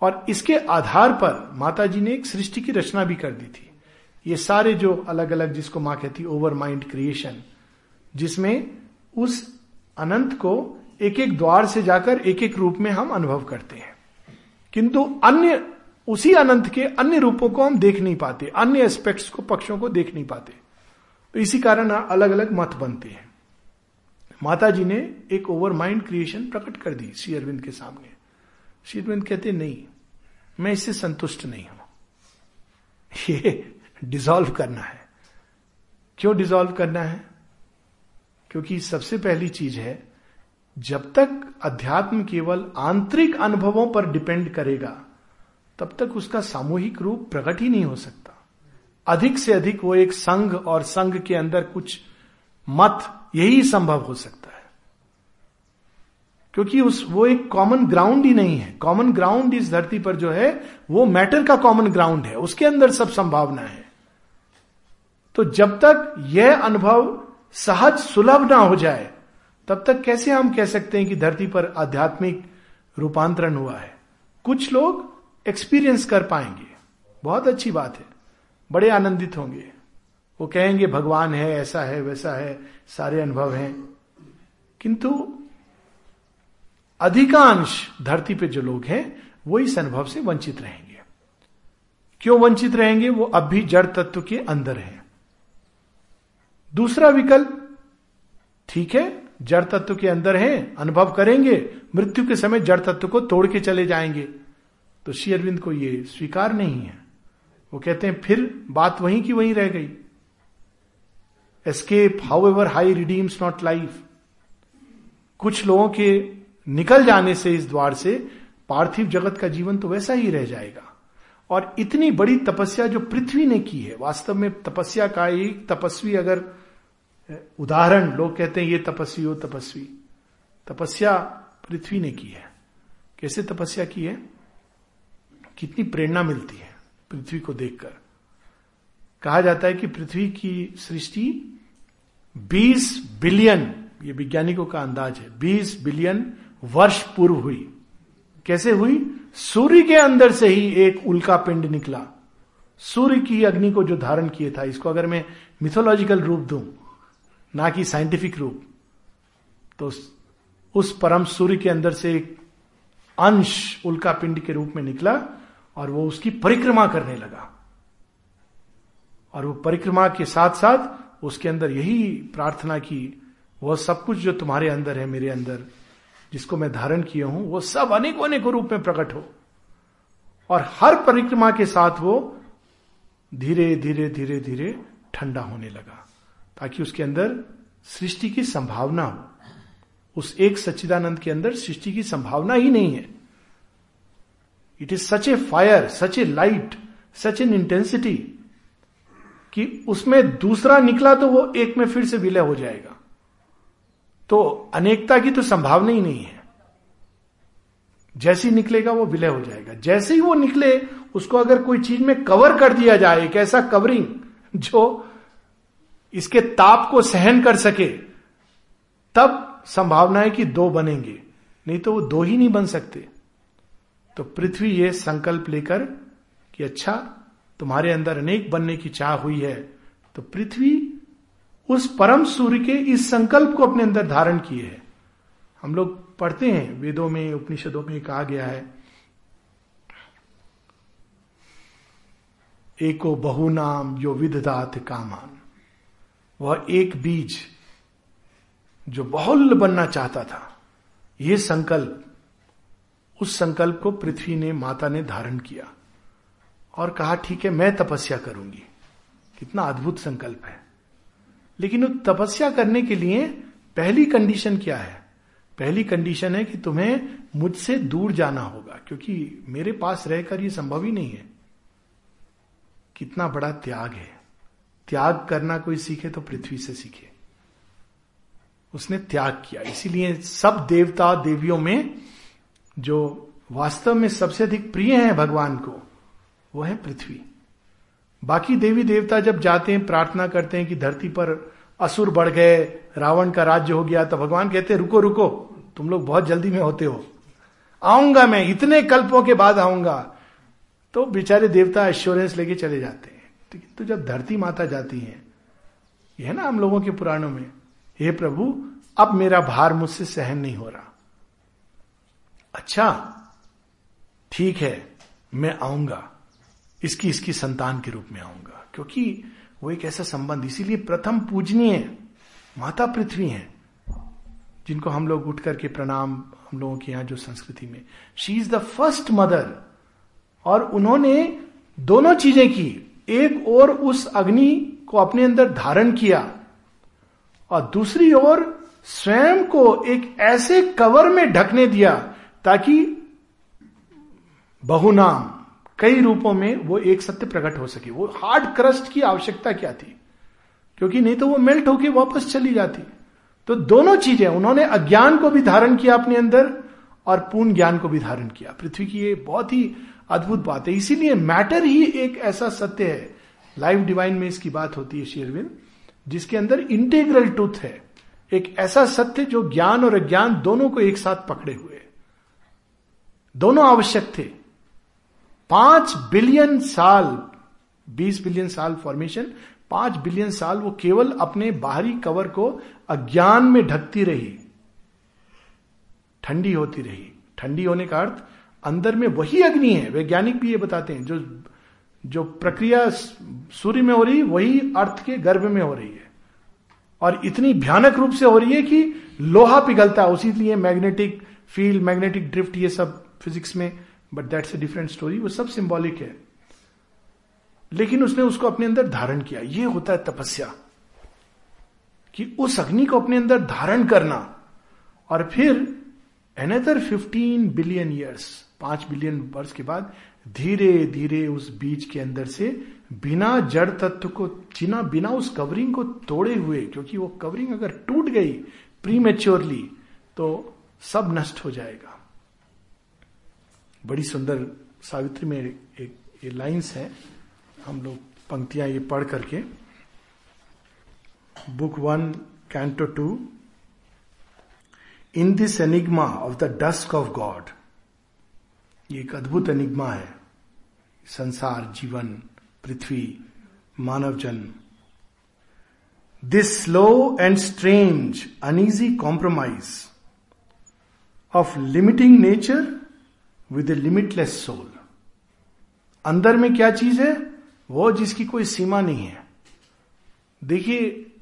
और इसके आधार पर माता जी ने एक सृष्टि की रचना भी कर दी थी। ये सारे जो अलग अलग जिसको माँ कहती ओवर माइंड क्रिएशन जिसमें उस अनंत को एक एक द्वार से जाकर एक एक रूप में हम अनुभव करते हैं। किंतु अन्य, उसी अनंत के अन्य रूपों को हम देख नहीं पाते, अन्य एस्पेक्ट्स को, पक्षों को देख नहीं पाते। तो इसी कारण अलग अलग मत बनते हैं। माता जी ने एक ओवर माइंड क्रिएशन प्रकट कर दी श्री अरविंद के सामने। श्री अरविंद कहते, नहीं, मैं इससे संतुष्ट नहीं हूँ। ये डिसॉल्व करना है। क्यों डिसॉल्व करना है? क्योंकि सबसे पहली चीज़ है, जब तक अध्यात्म केवल आंतरिक अनुभवों पर डिपेंड करेगा, तब तक उसका सामूहिक रूप प्रकट ही नहीं हो सकता। अधिक से अधिक वो एक संघ और संघ के अंदर कुछ मत यही संभव हो सकता है। क्योंकि उस, वो एक कॉमन ग्राउंड ही नहीं है। कॉमन ग्राउंड इस धरती पर जो है, वो मैटर का कॉमन ग्राउंड है। उसके अंदर सब संभावना है। तो जब तक यह अनुभव सहज सुलभ ना हो जाए, तब तक कैसे हम कह सकते हैं कि धरती पर आध्यात्मिक रूपांतरण हुआ है? कुछ लोग एक्सपीरियंस कर पाएँगे। बहुत अच्छी बात है। बड़े आनंदित होंगे। वो कहेंगे, भगवान है, ऐसा है, वैसा है, सारे अनुभव हैं। किंतु अधिकांश धरती पे जो लोग हैं, वो इस अनुभव से वंचित रहेंगे। क्यों वंचित रहेंगे? वो अब भी जड़ तत्व के अंदर है। दूसरा विकल्प, ठीक है, जड़ तत्व के अंदर है, अनुभव करेंगे, मृत्यु के समय जड़ तत्व को तोड़ के चले जाएँगे। तो श्री अरविंद को ये स्वीकार नहीं है। वो कहते हैं, फिर बात वहीं की वहीं रह गई। Escape however high redeems not life कुछ लोगों के निकल जाने से इस द्वार से पार्थिव जगत का जीवन तो वैसा ही रह जाएगा। और इतनी बड़ी तपस्या जो पृथ्वी ने की है, वास्तव में तपस्या का एक तपस्वी अगर उदाहरण, लोग कहते हैं ये तपस्वी हो तपस्वी। तपस्या पृथ्वी ने की है। कैसे तपस्या की है? कितनी प्रेरणा मिलती है पृथ्वी को देखकर। कहा जाता है कि पृथ्वी की सृष्टि 20 बिलियन, ये वैज्ञानिकों का अंदाज है 20 बिलियन वर्ष पूर्व हुई। कैसे हुई? सूर्य के अंदर से ही एक उल्का पिंड निकला। सूर्य की अग्नि को जो धारण किए था, इसको अगर मैं मिथोलॉजिकल रूप दूँ, ना कि साइंटिफिक रूप तो उस परम सूर्य के अंदर से एक अंश उल्का पिंड के रूप में निकला और वो उसकी परिक्रमा करने लगा। और वो परिक्रमा के साथ साथ उसके अंदर यही प्रार्थना की वह सब कुछ जो तुम्हारे अंदर है, मेरे अंदर, जिसको मैं धारण किया हूँ, वो सब अनेक अनेक रूप में प्रकट हो। और हर परिक्रमा के साथ वो धीरे धीरे धीरे धीरे ठंडा होने लगा, ताकि उसके अंदर सृष्टि की संभावना हो। उस एक सच्चिदानंद के अंदर सृष्टि की संभावना ही नहीं है। It is such a fire such a light such an intensity कि उसमें दूसरा निकला तो वो एक में फिर से विलय हो जाएगा। तो अनेकता की तो संभावना ही नहीं है। जैसे ही निकलेगा वो विलय हो जाएगा। जैसे ही वो निकले, उसको अगर कोई चीज़ में कवर कर दिया जाए, एक ऐसा कवरिंग जो इसके ताप को सहन कर सके, तब संभावना है कि दो बनेंगे। नहीं तो वो दो ही नहीं बन सकते। तो पृथ्वी ये संकल्प लेकर कि अच्छा तुम्हारे अंदर अनेक बनने की चाह हुई है तो पृथ्वी उस परम सूर्य के इस संकल्प को अपने अंदर धारण किए है। हम लोग पढ़ते हैं, वेदों में, उपनिषदों में कहा गया है, एको बहु नाम जो विधदात कामान। वह एक बीज जो बहुल बनना चाहता था यह संकल्प, उस संकल्प को पृथ्वी ने, माता ने धारण किया। और कहा, ठीक है, मैं तपस्या करूँगी। कितना अद्भुत संकल्प है। लेकिन उस तपस्या करने के लिए पहली कंडीशन क्या है? पहली कंडीशन है कि तुम्हें मुझसे दूर जाना होगा, क्योंकि मेरे पास रहकर यह संभव ही नहीं है। कितना बड़ा त्याग है। त्याग करना कोई सीखे तो पृथ्वी से सीखे। उसने त्याग किया। इसीलिए सब देवता देवियों में जो वास्तव में सबसे अधिक प्रिय है भगवान को वो है पृथ्वी। बाकी देवी देवता जब जाते हैं, प्रार्थना करते हैं कि धरती पर असुर बढ़ गए, रावण का राज्य हो गया तो भगवान कहते हैं, रुको रुको, तुम लोग बहुत जल्दी में होते हो। आऊँगा मैं, इतने कल्पों के बाद आऊँगा। तो बेचारे देवता एश्योरेंस लेके चले जाते हैं। ठीक तो जब धरती माता जाती है, यह ना हम लोगों के पुराणों में, हे प्रभु, अब मेरा भार मुझसे सहन नहीं हो रहा। अच्छा ठीक है, मैं आऊँगा। इसकी इसकी संतान के रूप में आऊँगा। क्योंकि वो एक ऐसा संबंध, इसीलिए प्रथम पूजनीय माता पृथ्वी है, जिनको हम लोग उठ करके प्रणाम हम लोगों के यहाँ जो संस्कृति में। She is the first mother और उन्होंने दोनों चीज़ें की। एक और उस अग्नि को अपने अंदर धारण किया। और दूसरी ओर स्वयं को एक ऐसे कवर में ढकने दिया, ताकि बहुनाम कई रूपों में वो एक सत्य प्रकट हो सके। वो हार्ड क्रस्ट की आवश्यकता क्या थी? क्योंकि नहीं तो वो मेल्ट होके वापस चली जाती। तो दोनों चीज़ें, उन्होंने अज्ञान को भी धारण किया अपने अंदर और पूर्ण ज्ञान को भी धारण किया। पृथ्वी की ये बहुत ही अद्भुत बात है। इसीलिए मैटर ही एक ऐसा सत्य है। लाइफ डिवाइन में इसकी बात होती है शेरविन जिसके अंदर इंटेग्रल ट्रूथ है। एक ऐसा सत्य जो ज्ञान और अज्ञान दोनों को एक साथ पकड़े हुए। दोनों आवश्यक थे। पाँच बिलियन साल, बीस बिलियन साल फॉर्मेशन पाँच बिलियन साल वो केवल अपने बाहरी कवर को अज्ञान में ढकती रही। ठंडी होती रही। ठंडी होने का अर्थ, अंदर में वही अग्नि है, वैज्ञानिक भी ये बताते हैं, जो जो प्रक्रिया सूर्य में हो रही, वही अर्थ के गर्भ में हो रही है। और इतनी भयानक रूप से हो रही है कि लोहा पिघलता है, उसी लिए मैग्नेटिक फ़ील्ड मैग्नेटिक ड्रिफ्ट ये सब फिजिक्स में but that's a different story वो सब सिंबॉलिक है। लेकिन उसने उसको अपने अंदर धारण किया। ये होता है तपस्या। कि उस अग्नि को अपने अंदर धारण करना। और फिर एनदर फिफ्टीन बिलियन ईयर्स पाँच बिलियन वर्ष के बाद धीरे धीरे उस बीज के अंदर से बिना जड़ तत्व को चिना बिना उस कवरिंग को तोड़े हुए, क्योंकि वो कवरिंग अगर टूट गई प्रीमेच्योरली तो सब नष्ट हो जाएगा। बड़ी सुंदर सावित्री में एक ये लाइंस है। हम लोग पंक्तियाँ ये पढ़ करके। Book one, canto two. In this enigma of the dusk of God. ये एक अद्भुत एनिग्मा है। संसार, जीवन, पृथ्वी, मानव जन्म this slow and strange uneasy compromise. Of limiting nature with a limitless soul अंदर में क्या चीज़ है? वो जिसकी कोई सीमा नहीं है। देखिए,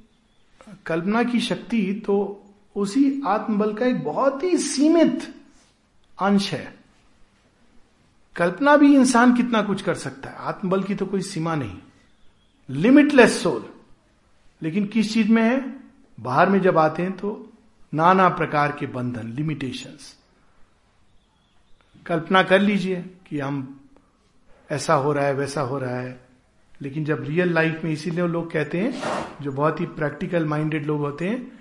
कल्पना की शक्ति तो उसी आत्मबल का एक बहुत ही सीमित अंश है। कल्पना भी इंसान कितना कुछ कर सकता है। आत्मबल की तो कोई सीमा नहीं। लिमिटलेस सोल लेकिन किस चीज़ में है? बाहर में जब आते हैं तो नाना प्रकार के बंधन लिमिटेशंस कल्पना कर लीजिए कि हम ऐसा हो रहा है, वैसा हो रहा है। लेकिन जब रियल लाइफ में इसीलिए लोग कहते हैं, जो बहुत ही प्रैक्टिकल माइंडेड लोग होते हैं,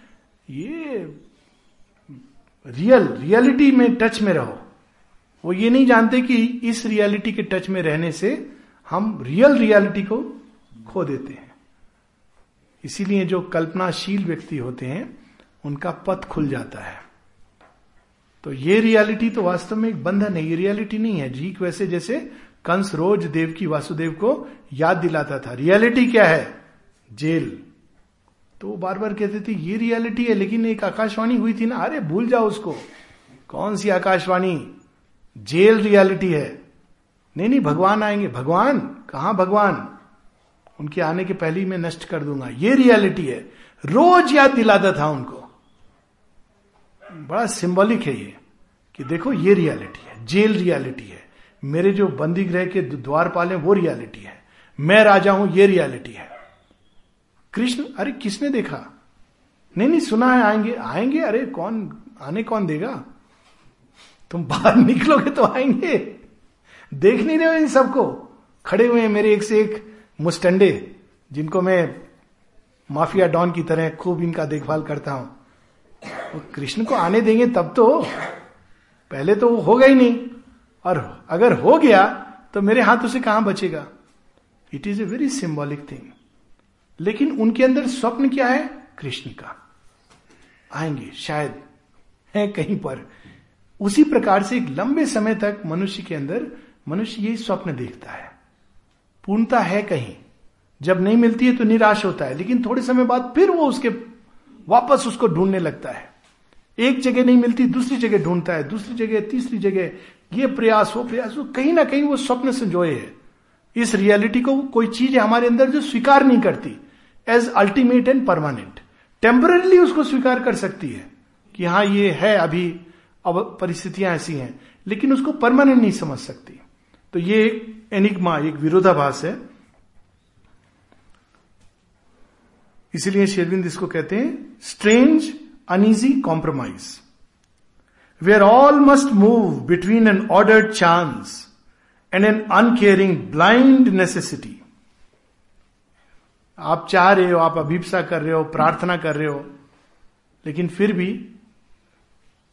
ये रियल रियलिटी में टच में रहो। वो ये नहीं जानते कि इस रियलिटी के टच में रहने से हम रियल रियलिटी को खो देते हैं। इसीलिए जो कल्पनाशील व्यक्ति होते हैं, उनका पथ खुल जाता है। तो ये रियलिटी तो वास्तव में एक बंधन है, ये रियलिटी नहीं है। ठीक वैसे जैसे कंस रोज देव की वासुदेव को याद दिलाता था। रियलिटी क्या है? जेल। तो वो बार बार कहते थे, ये रियलिटी है, लेकिन एक आकाशवाणी हुई थी ना, अरे भूल जाओ उसको। कौन सी आकाशवाणी? जेल रियलिटी है। नहीं नहीं, भगवान आएँगे। भगवान? कहा भगवान? उनके आने के पहले ही मैं नष्ट कर दूँगा। ये रियलिटी है। रोज याद दिलाता था उनको। बड़ा सिंबॉलिक है ये, कि देखो ये रियलिटी है जेल रियलिटी है। मेरे जो बंदी ग्रह के द्वार पाले वो रियलिटी है। मैं राजा हूँ, ये रियलिटी है। कृष्ण, अरे किसने देखा? नहीं नहीं, सुना है, आएँगे आएँगे, अरे कौन, आने कौन देगा? तुम बाहर निकलोगे तो आएँगे। देख नहीं रहे हो इन सबको? खड़े हुए हैं मेरे एक से एक मुस्टंडे, जिनको मैं माफिया डॉन की तरह खूब इनका देखभाल करता हूँ। वो कृष्ण को आने देंगे तब तो पहले तो वो होगा ही नहीं। और अगर हो गया तो मेरे हाथों से कहाँ बचेगा? It is a very symbolic thing लेकिन उनके अंदर स्वप्न क्या है? कृष्ण का। आएँगे, शायद है कहीं पर। उसी प्रकार से एक लंबे समय तक मनुष्य के अंदर मनुष्य यही स्वप्न देखता है। पूर्णता है कहीं। जब नहीं मिलती है तो निराश होता है। लेकिन थोड़े समय बाद फिर वो उसके वापस उसको ढूँढने लगता है। एक जगह नहीं मिलती, दूसरी जगह ढूंढता है, दूसरी जगह, तीसरी जगह। ये प्रयास, वो प्रयास, वो कहीं ना कहीं वो स्वप्न संजोए है। इस रियलिटी को कोई चीज़ हमारे अंदर जो स्वीकार नहीं करती as ultimate and permanent temporarily उसको स्वीकार कर सकती है कि हाँ ये है अभी, अब परिस्थितियाँ ऐसी हैं, लेकिन उसको परमानेंट नहीं समझ सकती। तो ये एक एनिग्मा एक विरोधाभास है। इसीलिए शेरविंद इसको कहते हैं strange uneasy compromise where all must move between an ordered chance and an uncaring blind necessity आप चाह रहे हो, आप अभिप्सा कर रहे हो, प्रार्थना कर रहे हो, लेकिन फिर भी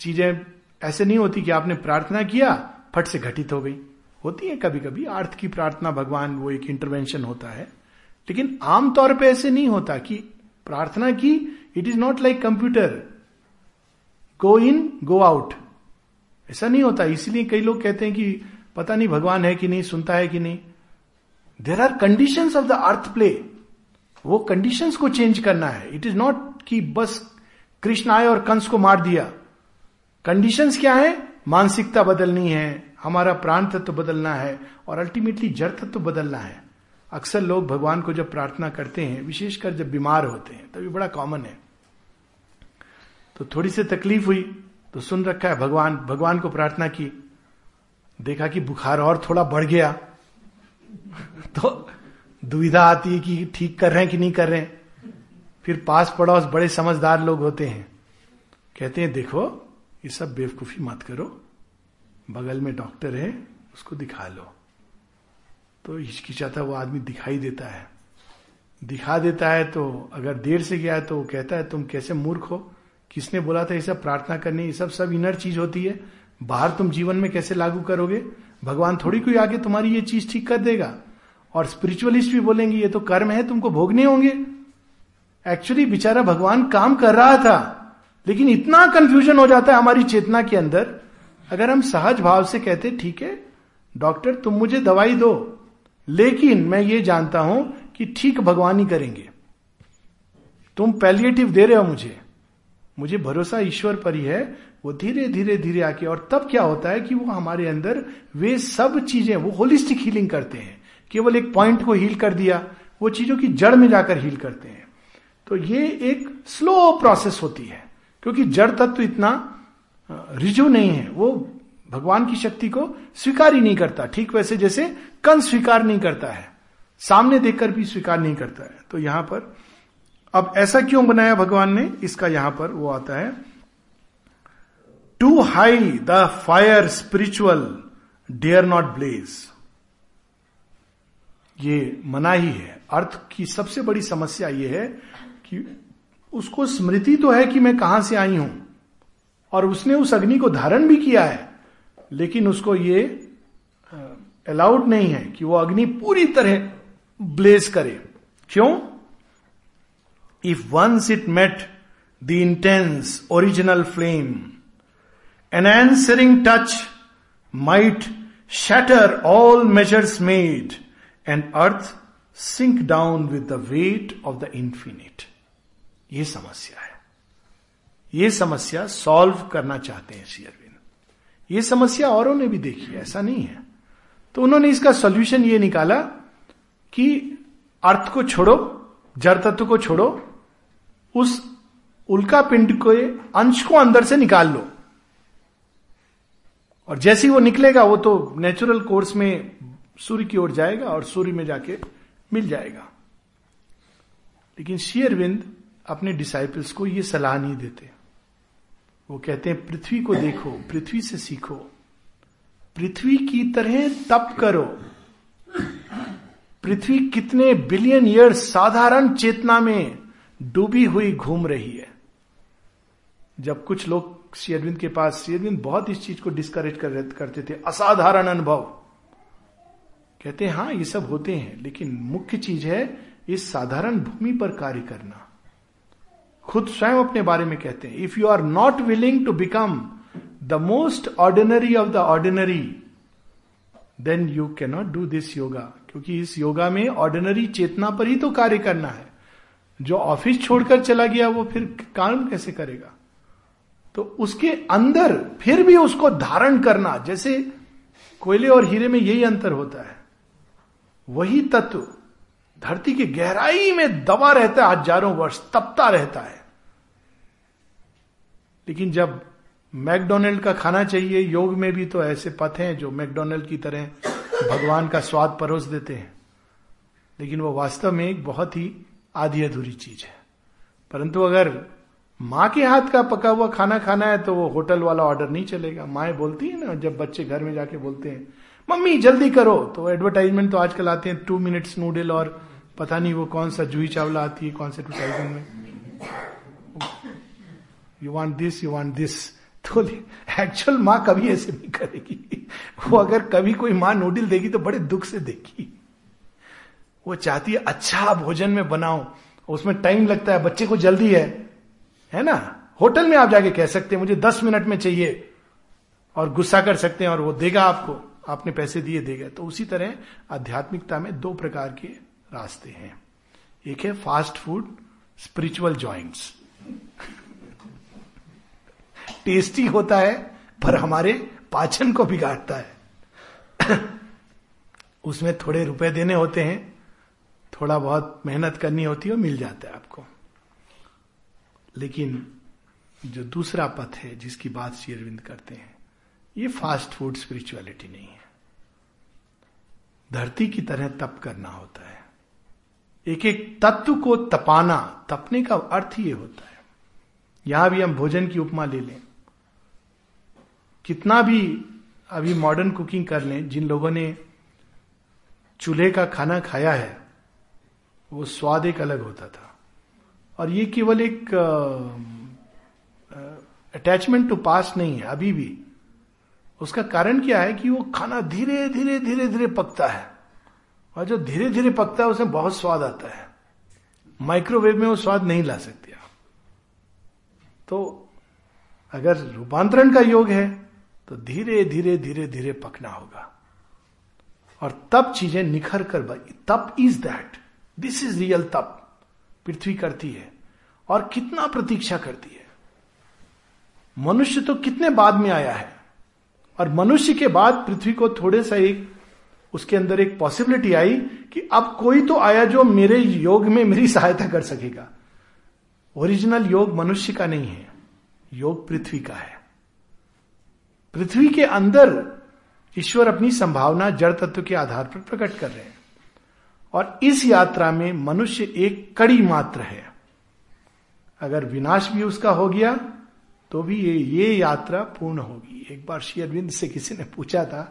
चीज़ें ऐसे नहीं होती कि आपने प्रार्थना किया, फट से घटित हो गई। होती है कभी कभी अर्थ की प्रार्थना, भगवान वो एक इंटरवेंशन होता है। लेकिन आमतौर पे ऐसे नहीं होता कि प्रार्थना की it is not like computer go in go out ऐसा नहीं होता। इसलिए कई लोग कहते हैं कि पता नहीं भगवान है कि नहीं, सुनता है कि नहीं। There are condition of the earth play वो कंडीशंस को चेंज करना है। इट इज़ नॉट कि बस कृष्ण आए और कंस को मार दिया। कंडीशन क्या है? मानसिकता बदलनी है। हमारा प्राण तत्व तो बदलना है और अल्टीमेटली जड़ तत्व तो बदलना है। अक्सर लोग भगवान को जब प्रार्थना करते हैं, विशेषकर जब बीमार होते हैं, तभी बड़ा कॉमन है। तो थोड़ी सी तकलीफ़ हुई तो सुन रखा है भगवान भगवान को प्रार्थना की। देखा कि बुखार और थोड़ा बढ़ गया। तो दुविधा आती है कि ठीक कर रहे हैं कि नहीं कर रहे हैं। फिर पास पड़ोस बड़े समझदार लोग होते हैं। कहते हैं, देखो, ये सब बेवकूफ़ी मत करो। बगल में डॉक्टर है, उसको दिखा लो। तो हिचकिचाता वो आदमी दिखाई देता है। दिखा देता है तो अगर देर से गया है तो वो कहता है, तुम कैसे मूर्ख हो? किसने बोला था ये सब प्रार्थना करनी? ये सब सब इनर चीज़ होती है। बाहर तुम जीवन में कैसे लागू करोगे? भगवान थोड़ी कोई आगे तुम्हारी ये चीज़ ठीक कर देगा। और स्पिरिचुअलिस्ट भी बोलेंगे, ये तो कर्म है, तुमको भोगने होंगे। एक्चुअली बेचारा भगवान काम कर रहा था, लेकिन इतना कंफ्यूजन हो जाता है हमारी चेतना के अंदर। अगर हम सहज भाव से कहते, ठीक है डॉक्टर तुम मुझे दवाई दो। लेकिन मैं ये जानता हूँ कि ठीक भगवान ही करेंगे। तुम पैलिएटिव दे रहे हो मुझे। मुझे भरोसा ईश्वर पर ही है, वो धीरे धीरे धीरे आके, और तब क्या होता है कि वो हमारे अंदर वे सब चीज़ें, वो होलिस्टिक हीलिंग करते हैं। केवल एक पॉइंट को हील कर दिया, वो चीज़ों की जड़ में जाकर हील करते हैं। तो ये एक स्लो प्रोसेस होती है, क्योंकि जड़ तत्व तो इतना रिजु नहीं है, वो भगवान की शक्ति को स्वीकार ही नहीं करता। ठीक वैसे जैसे कन स्वीकार नहीं करता है। सामने देखकर भी स्वीकार नहीं करता है। तो यहाँ पर, अब ऐसा क्यों बनाया भगवान ने? इसका यहाँ पर वो आता है। Too high the fire spiritual dare not blaze ये मना ही है। अर्थ की सबसे बड़ी समस्या ये है कि उसको स्मृति तो है कि मैं कहाँ से आई हूँ। और उसने उस अग्नि को धारण भी किया है। लेकिन उसको ये अलाउड नहीं है कि वो अग्नि पूरी तरह ब्लेज करे। क्यों? If once it met the intense original flame an answering touch might shatter all measures made and earth sink down with the weight of the infinite ये समस्या है। ये समस्या सॉल्व करना चाहते हैं श्री अरविंद ये समस्या औरों ने भी देखी है ऐसा नहीं है। तो उन्होंने इसका सॉल्यूशन ये निकाला कि अर्थ को छोड़ो, जड़ तत्व को छोड़ो, उस उल्का पिंड के अंश को अंदर से निकाल लो। और जैसे ही वो निकलेगा, वो तो नेचुरल कोर्स में सूर्य की ओर जाएगा और सूर्य में जाके मिल जाएगा। लेकिन शेयरविंद अपने डिसाइपल्स को ये सलाह नहीं देते। वो कहते हैं, पृथ्वी को देखो, पृथ्वी से सीखो। पृथ्वी की तरह तप करो। पृथ्वी कितने बिलियन ईयर साधारण चेतना में डूबी हुई घूम रही है। जब कुछ लोग शेयरविंद के पास शेयरविंद बहुत इस चीज़ को डिस्करेज कर करते थे, असाधारण अनुभव। कहते हैं हाँ ये सब होते हैं, लेकिन मुख्य चीज़ है, इस साधारण भूमि पर कार्य करना। खुद स्वयं अपने बारे में कहते हैं। If you are not willing to become the most ordinary of the ordinary then you cannot do this yoga क्योंकि इस योगा में ऑर्डिनरी चेतना पर ही तो कार्य करना है। जो ऑफ़िस छोड़कर चला गया, वो फिर काम कैसे करेगा? तो उसके अंदर फिर भी उसको धारण करना, जैसे कोयले और हीरे में यही अंतर होता है। वही तत्व धरती की गहराई में दबा रहता है, हज़ारों वर्ष तपता रहता है। लेकिन जब मैकडोनल्ड का खाना चाहिए, योग में भी तो ऐसे पथ हैं जो मैकडोनल्ड की तरह भगवान का स्वाद परोस देते हैं। लेकिन वो वास्तव में एक बहुत ही आधी अधूरी चीज़ है। परंतु अगर माँ के हाथ का पका हुआ खाना खाना है तो वो होटल वाला ऑर्डर नहीं चलेगा। माए बोलती है ना, जब बच्चे घर में जाके बोलते हैं, मम्मी, जल्दी करो। तो एडवर्टाइजमेंट तो आजकल आते हैं टू मिनट्स नूडल और पता नहीं वो कौन सा जूही चावला आती है, कौन से एडवर्टाइजमेंट में? You want this you want this तो एक्चुअल माँ कभी ऐसे नहीं करेगी। वो अगर कभी कोई माँ नूडल देगी तो बड़े दुख से देगी। वो चाहती है अच्छा भोजन में बनाओ। उसमें टाइम लगता है, बच्चे को जल्दी है। है ना? होटल में आप जाके कह सकते हैं, मुझे दस मिनट में चाहिए। और गुस्सा कर सकते हैं और वो देगा आपको। आपने पैसे दिए, देगा। तो उसी तरह आध्यात्मिकता में दो प्रकार के रास्ते हैं। एक है fast food spiritual joints tasty होता है, पर हमारे पाचन को बिगाड़ता है। उसमें थोड़े रुपए देने होते हैं, थोड़ा बहुत मेहनत करनी होती है मिल जाता है आपको। लेकिन जो दूसरा पथ है, जिसकी बात श्री अरविंद करते हैं, ये फास्ट फ़ूड स्पिरिचुअलिटी नहीं है। धरती की तरह तप करना होता है। एक एक तत्व को तपाना, तपने का अर्थ ये होता है। यहाँ भी हम भोजन की उपमा ले लें। कितना भी अभी मॉडर्न कुकिंग कर लें, जिन लोगों ने चूल्हे का खाना खाया है, वो स्वाद एक अलग होता था। और ये केवल एक अटैचमेंट टू पास नहीं है, अभी भी। उसका कारण क्या है कि वो खाना धीरे धीरे धीरे धीरे पकता है। और जो धीरे धीरे पकता है, उसमें बहुत स्वाद आता है। माइक्रोवेव में वो स्वाद नहीं ला सकते आप। तो अगर रूपांतरण का योग है तो धीरे धीरे धीरे धीरे पकना होगा। और तब चीज़ें निखर कर तप is that this is real तप। पृथ्वी करती है और कितना प्रतीक्षा करती है। मनुष्य तो कितने बाद में आया है? और मनुष्य के बाद पृथ्वी को थोड़े सा एक उसके अंदर एक पॉसिबिलिटी आई कि अब कोई तो आया जो मेरे योग में मेरी सहायता कर सकेगा। ओरिजिनल योग मनुष्य का नहीं है। योग पृथ्वी का है। पृथ्वी के अंदर ईश्वर अपनी संभावना, जड़ तत्व के आधार पर प्रकट कर रहे हैं। और इस यात्रा में मनुष्य एक कड़ी मात्र है। अगर विनाश भी उसका हो गया तो भी ये ये यात्रा पूर्ण होगी। एक बार श्री अरविंद से किसी ने पूछा था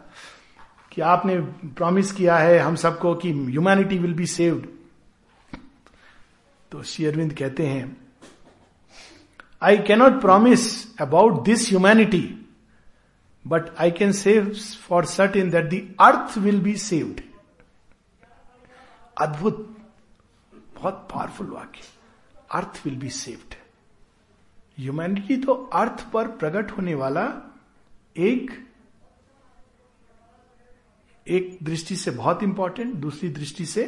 कि आपने प्रॉमिस किया है हम सबको कि ह्यूमैनिटी विल बी सेव्ड तो श्री अरविंद कहते हैं I cannot promise about this humanity but I can say for certain that the earth will be saved अद्भुत, बहुत पावरफुल वाक्य। Earth will be saved humanity तो अर्थ पर प्रकट होने वाला एक एक दृष्टि से बहुत इंपॉर्टेंट दूसरी दृष्टि से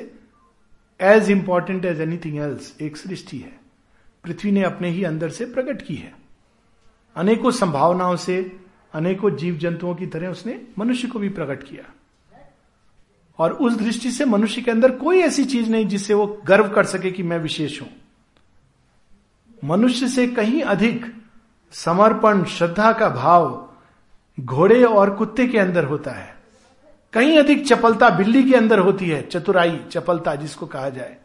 as important as anything else एक सृष्टि है। पृथ्वी ने अपने ही अंदर से प्रकट की है। अनेकों संभावनाओं से अनेकों जीव जंतुओं की तरह उसने मनुष्य को भी प्रकट किया। और उस दृष्टि से मनुष्य के अंदर कोई ऐसी चीज़ नहीं जिससे वो गर्व कर सके कि मैं विशेष हूँ। मनुष्य से कहीं अधिक समर्पण, श्रद्धा का भाव घोड़े और कुत्ते के अंदर होता है। कहीं अधिक चपलता बिल्ली के अंदर होती है, चतुराई, चपलता जिसको कहा जाए।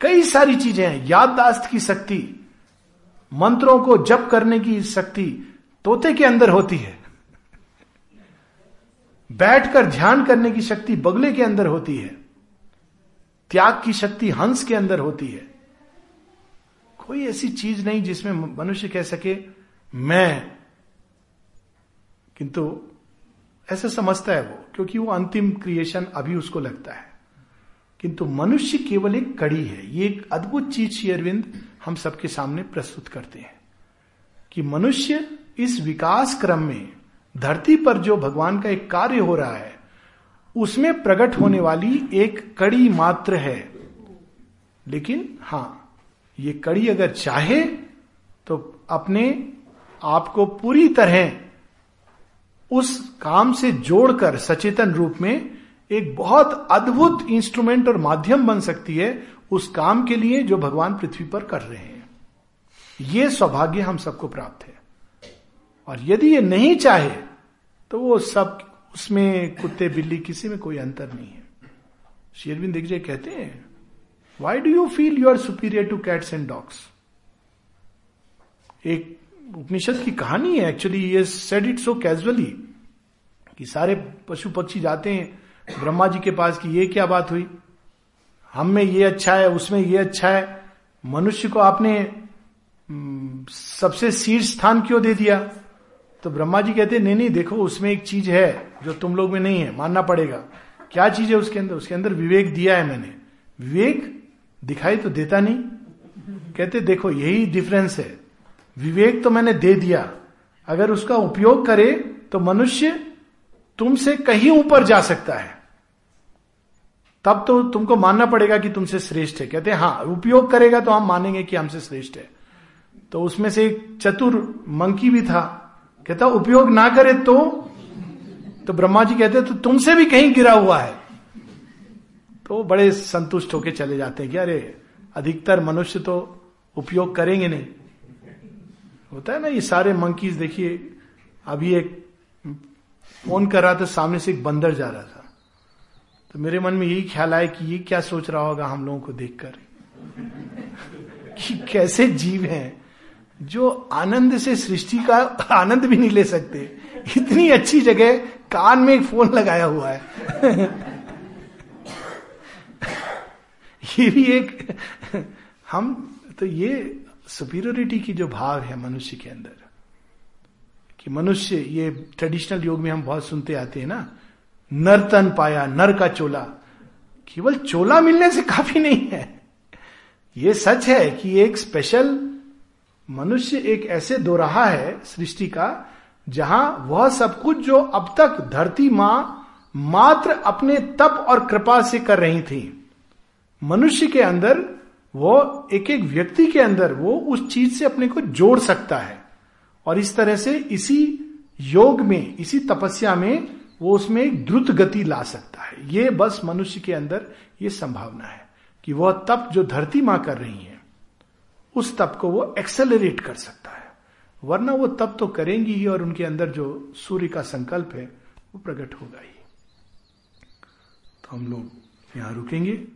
कई सारी चीज़ें हैं, याददाश्त की शक्ति, मंत्रों को जप करने की शक्ति तोते के अंदर होती है। बैठकर ध्यान करने की शक्ति बगले के अंदर होती है। त्याग की शक्ति हंस के अंदर होती है। कोई ऐसी चीज़ नहीं जिसमें मनुष्य कह सके, मैं। किंतु ऐसा समझता है वो, क्योंकि वो अंतिम क्रिएशन अभी उसको लगता है। किंतु मनुष्य केवल एक कड़ी है। ये एक अद्भुत चीज़ श्री अरविंद हम सबके सामने प्रस्तुत करते हैं कि मनुष्य इस विकास क्रम में धरती पर जो भगवान का एक कार्य हो रहा है, उसमें प्रकट होने वाली एक कड़ी मात्र है। लेकिन, हाँ, ये कड़ी अगर चाहे तो अपने आप को पूरी तरह उस काम से जोड़कर सचेतन रूप में एक बहुत अद्भुत इंस्ट्रूमेंट और माध्यम बन सकती है उस काम के लिए जो भगवान पृथ्वी पर कर रहे हैं। ये सौभाग्य हम सबको प्राप्त है। और यदि ये नहीं चाहे तो वो सब उसमें कुत्ते बिल्ली किसी में कोई अंतर नहीं है। शेरविंद दिग्जय कहते हैं why do you feel you are superior to cats and dogs एक उपनिषद की कहानी है। एक्चुअली ये सेड इट सो कैजुअली कि सारे पशु पक्षी जाते हैं ब्रह्मा जी के पास कि ये क्या बात हुई? हम में ये अच्छा है उसमें ये अच्छा है। मनुष्य को आपने हम्म, सबसे शीर्ष स्थान क्यों दे दिया? तो ब्रह्मा जी कहते नहीं नहीं, देखो, उसमें एक चीज़ है जो तुम लोग में नहीं है, मानना पड़ेगा। क्या चीज़ है उसके अंदर? उसके अंदर विवेक दिया है मैंने। विवेक दिखाई तो देता नहीं। कहते, देखो, यही डिफरेंस है। विवेक तो मैंने दे दिया। अगर उसका उपयोग करे तो मनुष्य तुमसे कहीं ऊपर जा सकता है। तब तो तुमको मानना पड़ेगा कि तुमसे श्रेष्ठ है। कहते हैं, उपयोग करेगा तो हम मानेंगे कि हमसे श्रेष्ठ है। तो उसमें से एक चतुर मंकी भी था। कहता, उपयोग ना करे तो तो ब्रह्मा जी कहते तो तुमसे भी कहीं गिरा हुआ है। तो बड़े संतुष्ट होके चले जाते हैं कि, अरे, अधिकतर मनुष्य तो उपयोग करेंगे नहीं। होता है ना, ये सारे मंकीज देखिए, अभी एक फ़ोन कर रहा था, सामने से एक बंदर जा रहा था। तो मेरे मन में यही ख्याल आया कि ये क्या सोच रहा होगा हम लोगों को देखकर। कि कैसे जीव हैं? जो आनंद से सृष्टि का आनंद भी नहीं ले सकते। इतनी अच्छी जगह कान में एक फ़ोन लगाया हुआ है। ये भी एक, हम तो ये सुपीरियोरिटी की जो भाव है मनुष्य के अंदर, कि मनुष्य, ये ट्रेडिशनल योग में हम बहुत सुनते आते हैं ना, नर तन पाया, नर का चोला, केवल चोला मिलने से काफ़ी नहीं है। ये सच है कि एक स्पेशल मनुष्य एक ऐसे दो रहा है सृष्टि का, जहाँ वह सब कुछ जो अब तक धरती माँ मात्र अपने तप और कृपा से कर रही थी। मनुष्य के अंदर, वो एक एक व्यक्ति के अंदर, वो उस चीज़ से अपने को जोड़ सकता है। और इस तरह से इसी योग में, इसी तपस्या में, वो उसमें एक द्रुत गति ला सकता है। ये बस मनुष्य के अंदर ये संभावना है कि वह तप जो धरती माँ कर रही है उस तप को वो एक्सेलरेट कर सकता है। वरना वो तप तो करेंगी ही और उनके अंदर जो सूर्य का संकल्प है, वो प्रकट होगा ही। तो हम लोग यहाँ रुकेंगे।